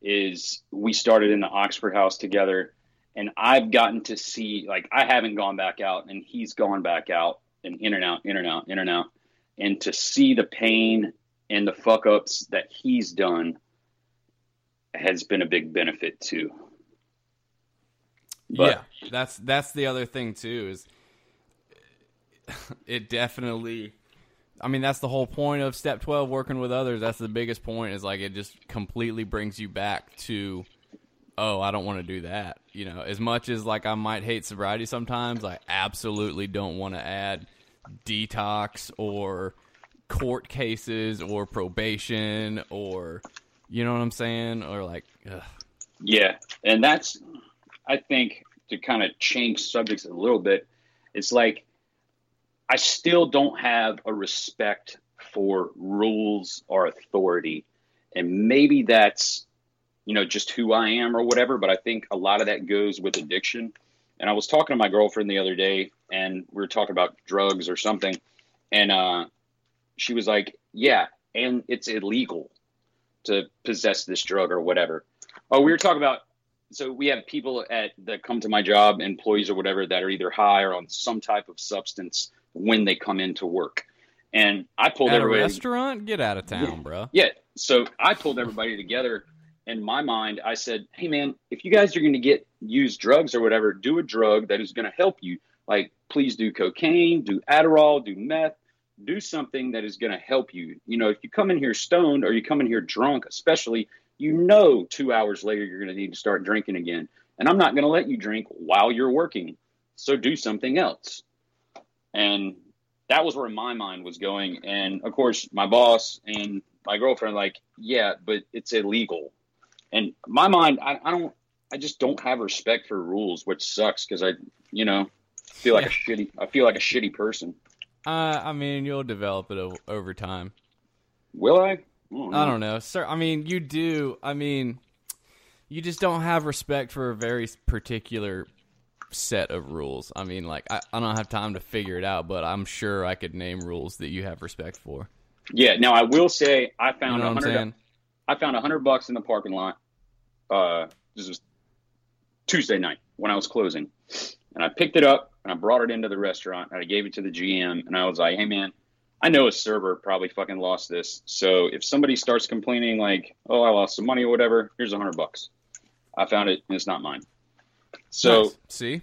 is we started in the Oxford house together and I've gotten to see like I haven't gone back out and he's gone back out and in and out, in and out, in and out. And to see the pain and the fuck ups that he's done has been a big benefit too. But- yeah, that's that's the other thing too is it definitely. I mean, that's the whole point of step twelve, working with others. That's the biggest point. Is like it just completely brings you back to, oh, I don't want to do that. You know, as much as like I might hate sobriety sometimes, I absolutely don't want to add detox or court cases or probation or you know what I'm saying or like. Ugh. Yeah, and that's I think to kind of change subjects a little bit. It's like I still don't have a respect for rules or authority, and maybe that's you know just who I am or whatever. But I think a lot of that goes with addiction. And I was talking to my girlfriend the other day, and we were talking about drugs or something, and uh, she was like, "Yeah, and it's illegal to possess this drug or whatever." Oh, we were talking about. So we have people at that come to my job, employees or whatever, that are either high or on some type of substance when they come into work. And I pulled At a everybody. restaurant, get out of town, bro. Yeah. So I pulled everybody together. In my mind, I said, "Hey, man, if you guys are going to get use drugs or whatever, do a drug that is going to help you. Like, please do cocaine, do Adderall, do meth, do something that is going to help you. You know, if you come in here stoned or you come in here drunk, especially, you know, two hours later you're going to need to start drinking again. And I'm not going to let you drink while you're working. So do something else." And that was where my mind was going. And of course, my boss and my girlfriend, like, yeah, but it's illegal. And my mind, I, I don't, I just don't have respect for rules, which sucks because I, you know, feel like yeah. a shitty, I feel like a shitty person. Uh, I mean, you'll develop it over time. Will I? I don't, I don't know, sir. I mean, you do. I mean, you just don't have respect for a very particular set of rules. I mean, like I, I, don't have time to figure it out, but I'm sure I could name rules that you have respect for. Yeah. Now I will say I found you know 100, I found a hundred bucks in the parking lot. Uh, this was Tuesday night when I was closing, and I picked it up and I brought it into the restaurant and I gave it to the GM and I was like, "Hey man, I know a server probably fucking lost this. So if somebody starts complaining like, oh, I lost some money or whatever, here's a hundred bucks. I found it and it's not mine. So Nice. see,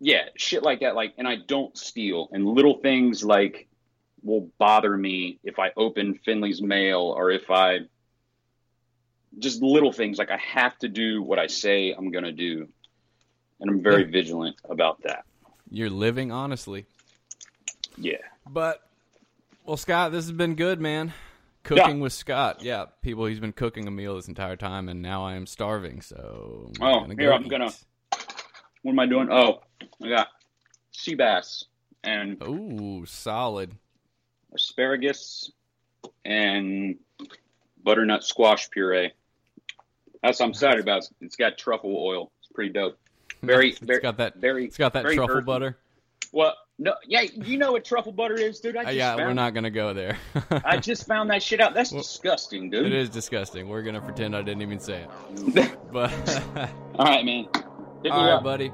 yeah, shit like that. Like, and I don't steal. And little things like will bother me if I open Finley's mail or if I just little things like I have to do what I say I'm gonna do, and I'm very vigilant about that. you're living honestly. Yeah, But well, Scott, this has been good, man. Cooking with Scott, yeah. People, he's been cooking a meal this entire time, and now I am starving. So I'm Oh, gonna here, go I'm eat. gonna- what am I doing? Oh, I got sea bass and Ooh, solid. asparagus and butternut squash puree. That's what I'm excited about. It's- It's got truffle oil. It's pretty dope. Very, It's very, got that. very. It's got that truffle earthy. butter. Well, no, yeah, you know what truffle butter is, dude. I Uh, yeah, found, we're not gonna go there. I just found that shit out. That's Well, disgusting, dude. It is disgusting. We're gonna pretend I didn't even say it. But All right, man. Hit me all right, up. buddy.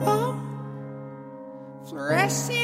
Oh, fluorescent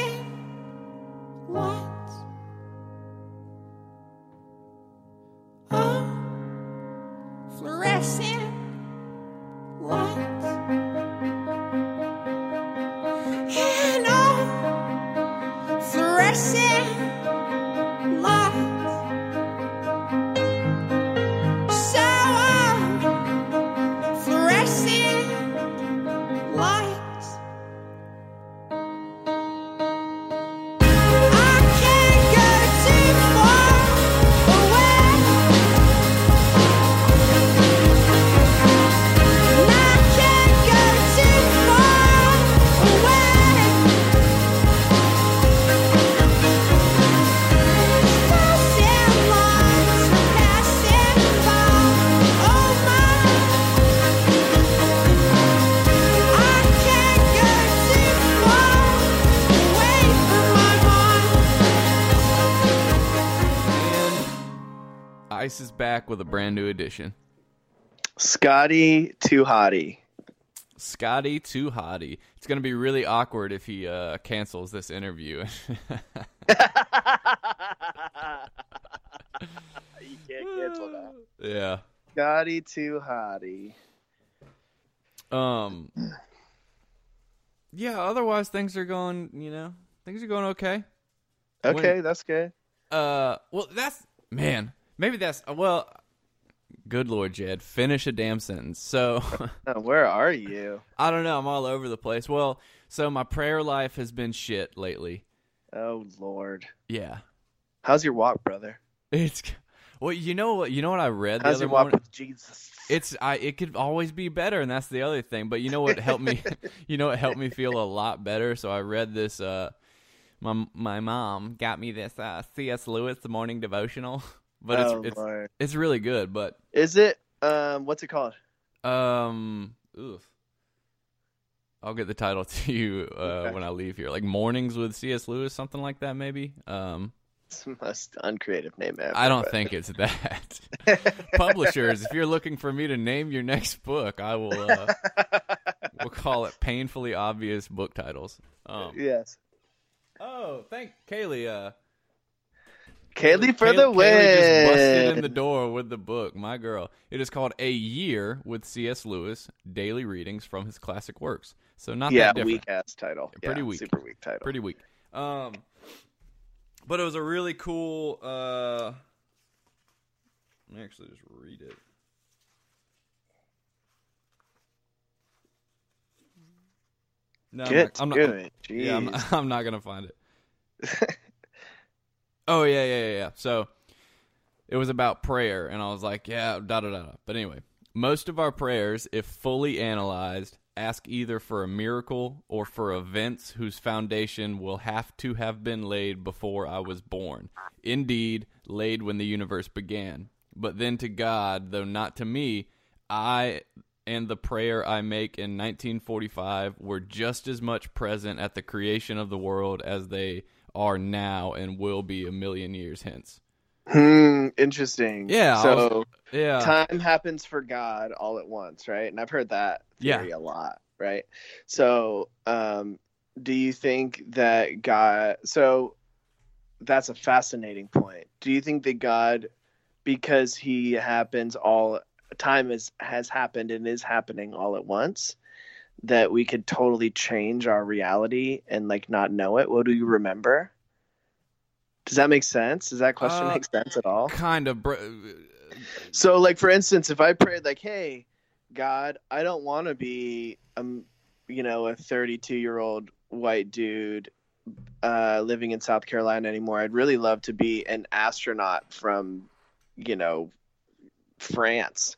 Is back with a brand new edition. Scotty too hottie. Scotty too hottie. It's gonna be really awkward if he uh, cancels this interview. you can't cancel that. yeah. Scotty too hottie. Um. Yeah. Otherwise, things are going. You know, things are going okay. Okay, When- that's good. Uh. Well, that's man. Maybe that's well. Good lord, Jed. Finish a damn sentence. So. Oh, where are you? I don't know. I'm all over the place. Well, so my prayer life has been shit lately. Oh Lord. Yeah. How's your walk, brother? It's well, you know what? You know what I read the How's other your walk morning. with Jesus? It's I. It could always be better, and that's the other thing. But you know what helped me? you know what helped me feel a lot better. So I read this. Uh, my my mom got me this uh, C.S. Lewis the morning devotional, but oh it's it's it's really good. But Is it um what's it called? um, oof. I'll get the title to you uh, Okay. when I leave here. Like mornings with C.S. Lewis, something like that, maybe. Um, It's the most uncreative name ever. I don't but- think it's that. Publishers, if you're looking for me to name your next book, I will. Uh, we'll call it painfully obvious book titles. Um, yes. oh, thank Kaylee. Uh, Kaylee for Kay- the Kaylee just busted in the door with the book. My girl. It is called A Year with C.S. Lewis. Daily readings from his classic works. So not yeah, that different. weak ass title. Pretty Yeah, weak. Super weak title. Pretty weak. Um, but it was a really cool. Uh, let me actually just read it. No, I'm Get not, I'm not, to I'm- it. yeah, I'm, I'm not gonna find it. oh yeah, yeah, yeah, yeah. So it was about prayer, and I was like, yeah, da da da. da. But anyway, most of our prayers, if fully analyzed, ask either for a miracle or for events whose foundation will have to have been laid before I was born. Indeed, laid when the universe began. But then to God, though not to me, I and the prayer I make in 1945 were just as much present at the creation of the world as they are now and will be a million years hence. Hmm, interesting. Yeah, So Yeah. time happens for God all at once, right? And I've heard that Yeah. theory a lot, right? So, um, do you think that God? So, that's a fascinating point. Do you think that God, because He happens all time is has happened and is happening all at once, that we could totally change our reality and like not know it? What do you remember? Does that make sense? Does that question Uh, make sense at all? kind of br- So, like for instance, if I prayed like, "Hey, God, I don't want to be um, you know, a 32 year old white dude uh, living in South Carolina anymore. I'd really love to be an astronaut from, you know, France."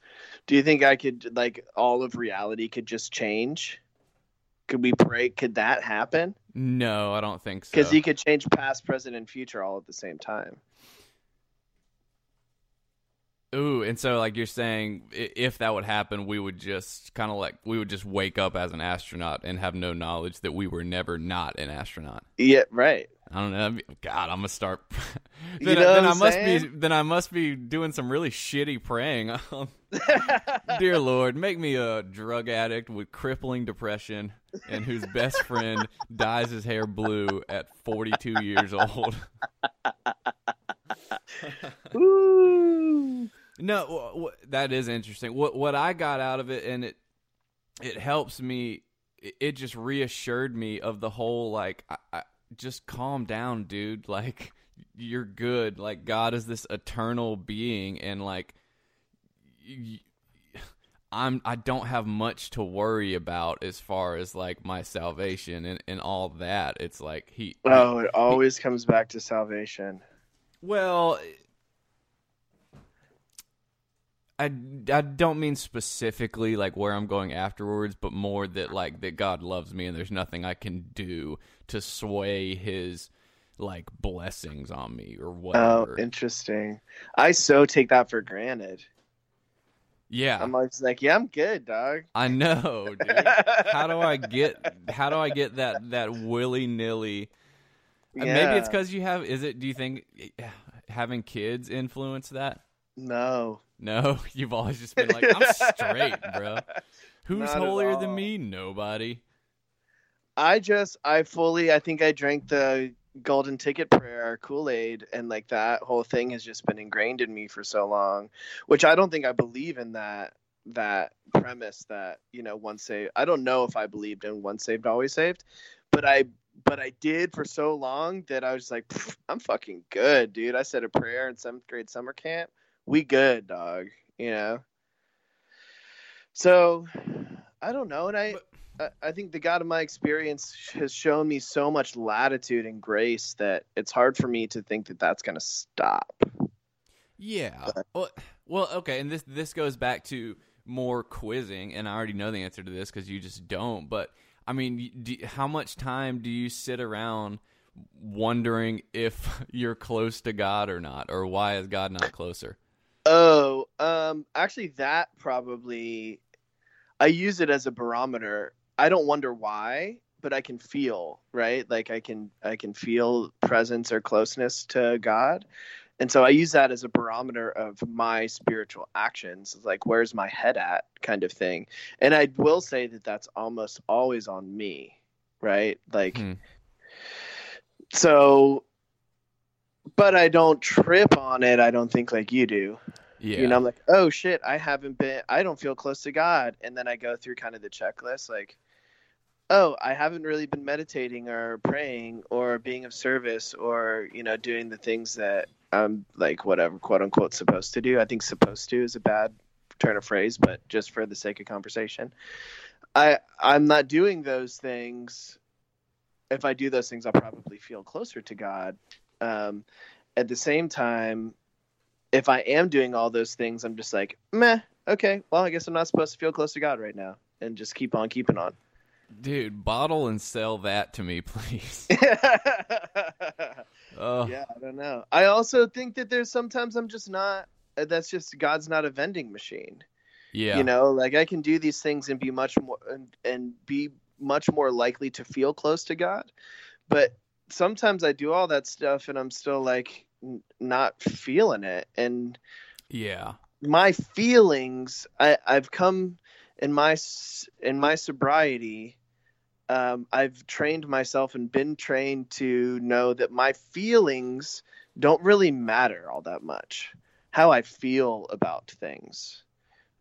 Do you think I could like all of reality could just change? Could we break? Could that happen? no, I don't think so. Because you could change past, present, and future all at the same time. Ooh, and so like you're saying, if that would happen, we would just kind of like we would just wake up as an astronaut and have no knowledge that we were never not an astronaut. Yeah, right. I don't know. God, I'm gonna start. You then, know then I must be. Then I must be doing some really shitty praying. Um, dear Lord, make me a drug addict with crippling depression and whose best friend dyes his hair blue at 42 years old. No, that is interesting. What what I got out of it, and it it helps me. It, it just reassured me of the whole like, I, I, just calm down, dude. Like you're good. Like God is this eternal being, and like y- I'm I don't have much to worry about as far as like my salvation and and all that. It's like he Oh, it always comes back to salvation. Well, I, I don't mean specifically like where I'm going afterwards, but more that like that God loves me and there's nothing I can do to sway His like blessings on me or whatever. Oh, interesting. I so take that for granted. yeah, I'm always like, yeah, I'm good, dog. I know, dude. how do I get how do I get that that willy nilly? Uh, Maybe it's because you have. Is it? Do you think having kids influence that? No. No, you've always just been like, I'm straight, bro. Who's Not holier than me? Nobody. I just I fully I think I drank the golden ticket prayer Kool-Aid and like that whole thing has just been ingrained in me for so long, which I don't think I believe in that that premise that, you know, once saved. I don't know if I believed in once saved always saved, but I but I did for so long that I was like, I'm fucking good, dude. I said a prayer in seventh grade summer camp. We good, dog. You know. So, I don't know, and I, I, I think the God of my experience has shown me so much latitude and grace that it's hard for me to think that that's going to stop. Yeah. Well, well, okay, and this this goes back to more quizzing, and I already know the answer to this because you just don't. But I mean, do, how much time do you sit around wondering if you're close to God or not, or why is God not closer? Oh, um, actually, that probably I use it as a barometer. I don't wonder why, but I can feel right. Like I can I can feel presence or closeness to God, and so I use that as a barometer of my spiritual actions. It's like where's my head at, kind of thing. And I will say that that's almost always on me, right? Like, Hmm. so. But I don't trip on it. I don't think like you do. Yeah. You know, I'm like, oh shit, I haven't been, I don't feel close to God. And then I go through kind of the checklist, like, oh, I haven't really been meditating or praying or being of service or, you know, doing the things that I'm like, whatever, quote unquote, supposed to do. I think supposed to is a bad turn of phrase, but just for the sake of conversation, I, I'm not doing those things. If I do those things, I'll probably feel closer to God. Um, at the same time, if I am doing all those things, I'm just like, meh, okay, well, I guess I'm not supposed to feel close to God right now, and just keep on keeping on. Dude, bottle and sell that to me, please. Oh, yeah, I don't know. I also think that there's sometimes I'm just not. uh, That's just God's not a vending machine. yeah. You know, like I can do these things and be much more and, and be much more likely to feel close to God, but sometimes I do all that stuff and I'm still like n- not feeling it and. yeah. my feelings I, I've come in my in my sobriety um, I've trained myself and been trained to know that my feelings don't really matter all that much how I feel about things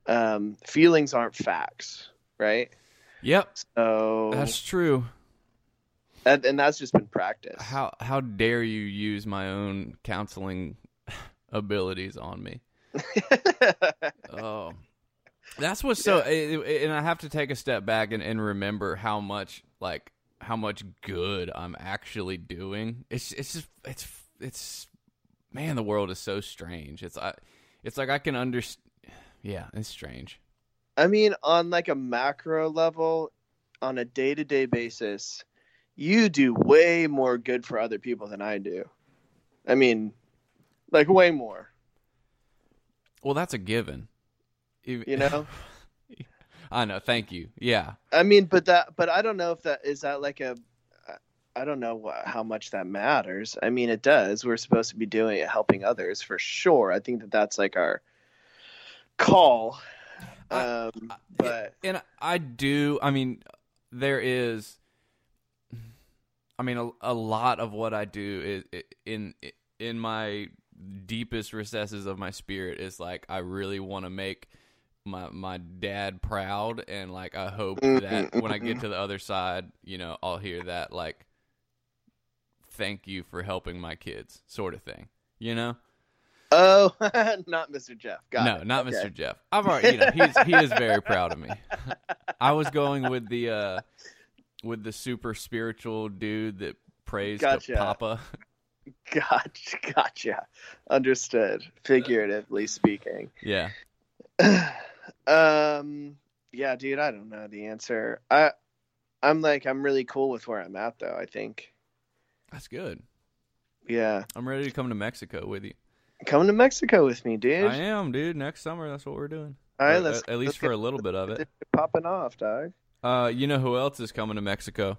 um, feelings aren't facts right Yep. so That's true. and, and that's just been practice How how dare you use my own counseling abilities on me? Oh, that's what's so. it- And I have to take a step back and, and remember how much like how much good I'm actually doing. It's it's just it's it's man, the world is so strange. It's I, it's like I can understand. Yeah, it's strange. I mean, on like a macro level, on a day to day basis, you do way more good for other people than I do. I mean, like way more. Well, that's a given. You know? I know. Thank you. Yeah. I mean, but that, but I don't know if that is that like a. I don't know how much that matters. I mean, it does. We're supposed to be doing it, helping others for sure. I think that that's like our call. I- Um, but and I do. I mean, there is. I mean, a, a lot of what I do is in in my deepest recesses of my spirit is like I really want to make my my dad proud, and like I hope that when I get to the other side, you know, I'll hear that like, "Thank you for helping my kids," sort of thing. You know. oh, not Mr. Jeff. Got no, it. not Okay. Mr. Jeff. I've already, you know, he's he is very proud of me. I was going with the uh with the super spiritual dude that prays Gotcha. to Papa. Gotcha, gotcha. Understood. Figuratively speaking. Yeah. um, yeah, dude, I don't know the answer. I, I'm like, I'm really cool with where I'm at, though. I think. That's good. Yeah, I'm ready to come to Mexico with you. come to Mexico with me, dude. I am, dude. Next summer, that's what we're doing. All right, Or let's at, at least let's for get a little bit of it. popping off, dog. Uh, you know who else is coming to Mexico?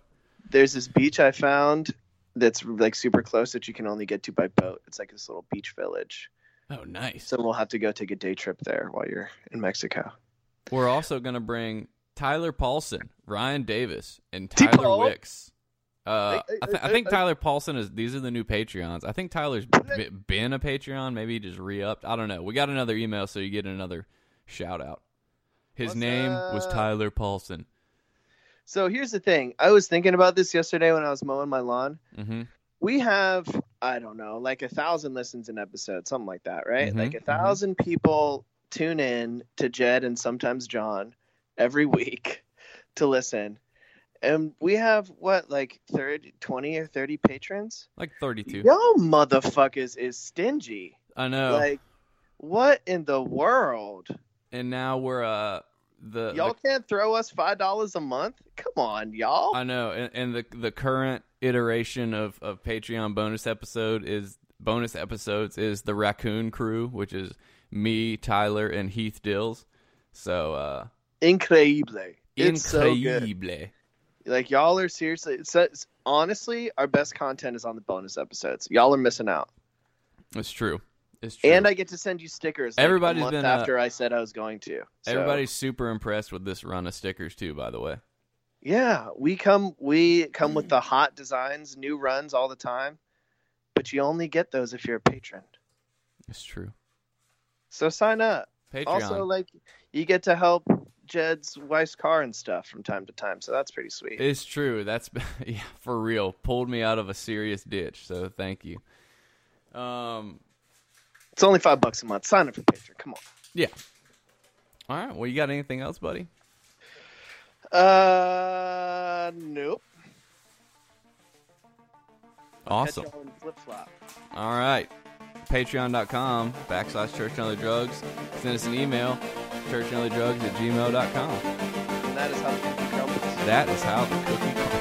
There's this beach I found that's like super close that you can only get to by boat. It's like this little beach village. Oh, nice. So we'll have to go take a day trip there while you're in Mexico. We're also going to bring Tyler Paulson, Ryan Davis, and T-Paul. Tyler Wicks. Uh, I- I- I, th- I I- think I- Tyler Paulson is. These are the new Patreons. I think Tyler's b- been a Patreon. Maybe he just re-upped. I don't know. We got another email, so you get another shout out. His What's name was? Tyler Paulson. So here's the thing. I was thinking about this yesterday when I was mowing my lawn. hmm We have, I don't know, like a thousand listens an episode, something like that, right? Mhm, Like a mhm. thousand people tune in to Jed and sometimes John every week to listen. And we have what, like 30, 20 or 30 patrons? Like thirty-two. Y'all motherfuckers is stingy. I know. Like, what in the world? and now we're uh the, Y'all the can't throw us five dollars a month? Come on, y'all. I know, and, and the the current iteration of of Patreon bonus episode is bonus episodes is the Raccoon Crew, which is me, Tyler, and Heath Dills. So uh Increíble. It's so increíble. Like y'all are seriously. It's, honestly, our best content is on the bonus episodes. Y'all are missing out. It's true. It's true. And I get to send you stickers. Like, Everybody's a month been, uh, after I said I was going to. So, Everybody's super impressed with this run of stickers too. By the way, Yeah, we come. We come with the hot designs, new runs all the time. But you only get those if you're a patron. it's true. So sign up. Patreon. Also, like you get to help Jed's wife's car and stuff from time to time. So that's pretty sweet. It's true. That's yeah, for real. Pulled me out of a serious ditch. So thank you. Um. It's only five bucks a month. Sign up for Patreon. Come on. Yeah. All right. Well, you got anything else, buddy? Uh, nope. Awesome. Flip flop. All right. Patreon.com backslash church and other drugs. Send us an email, churchandother drugs at gmail.com. And that is how the cookie crumbles. That is how the cookie crumbles.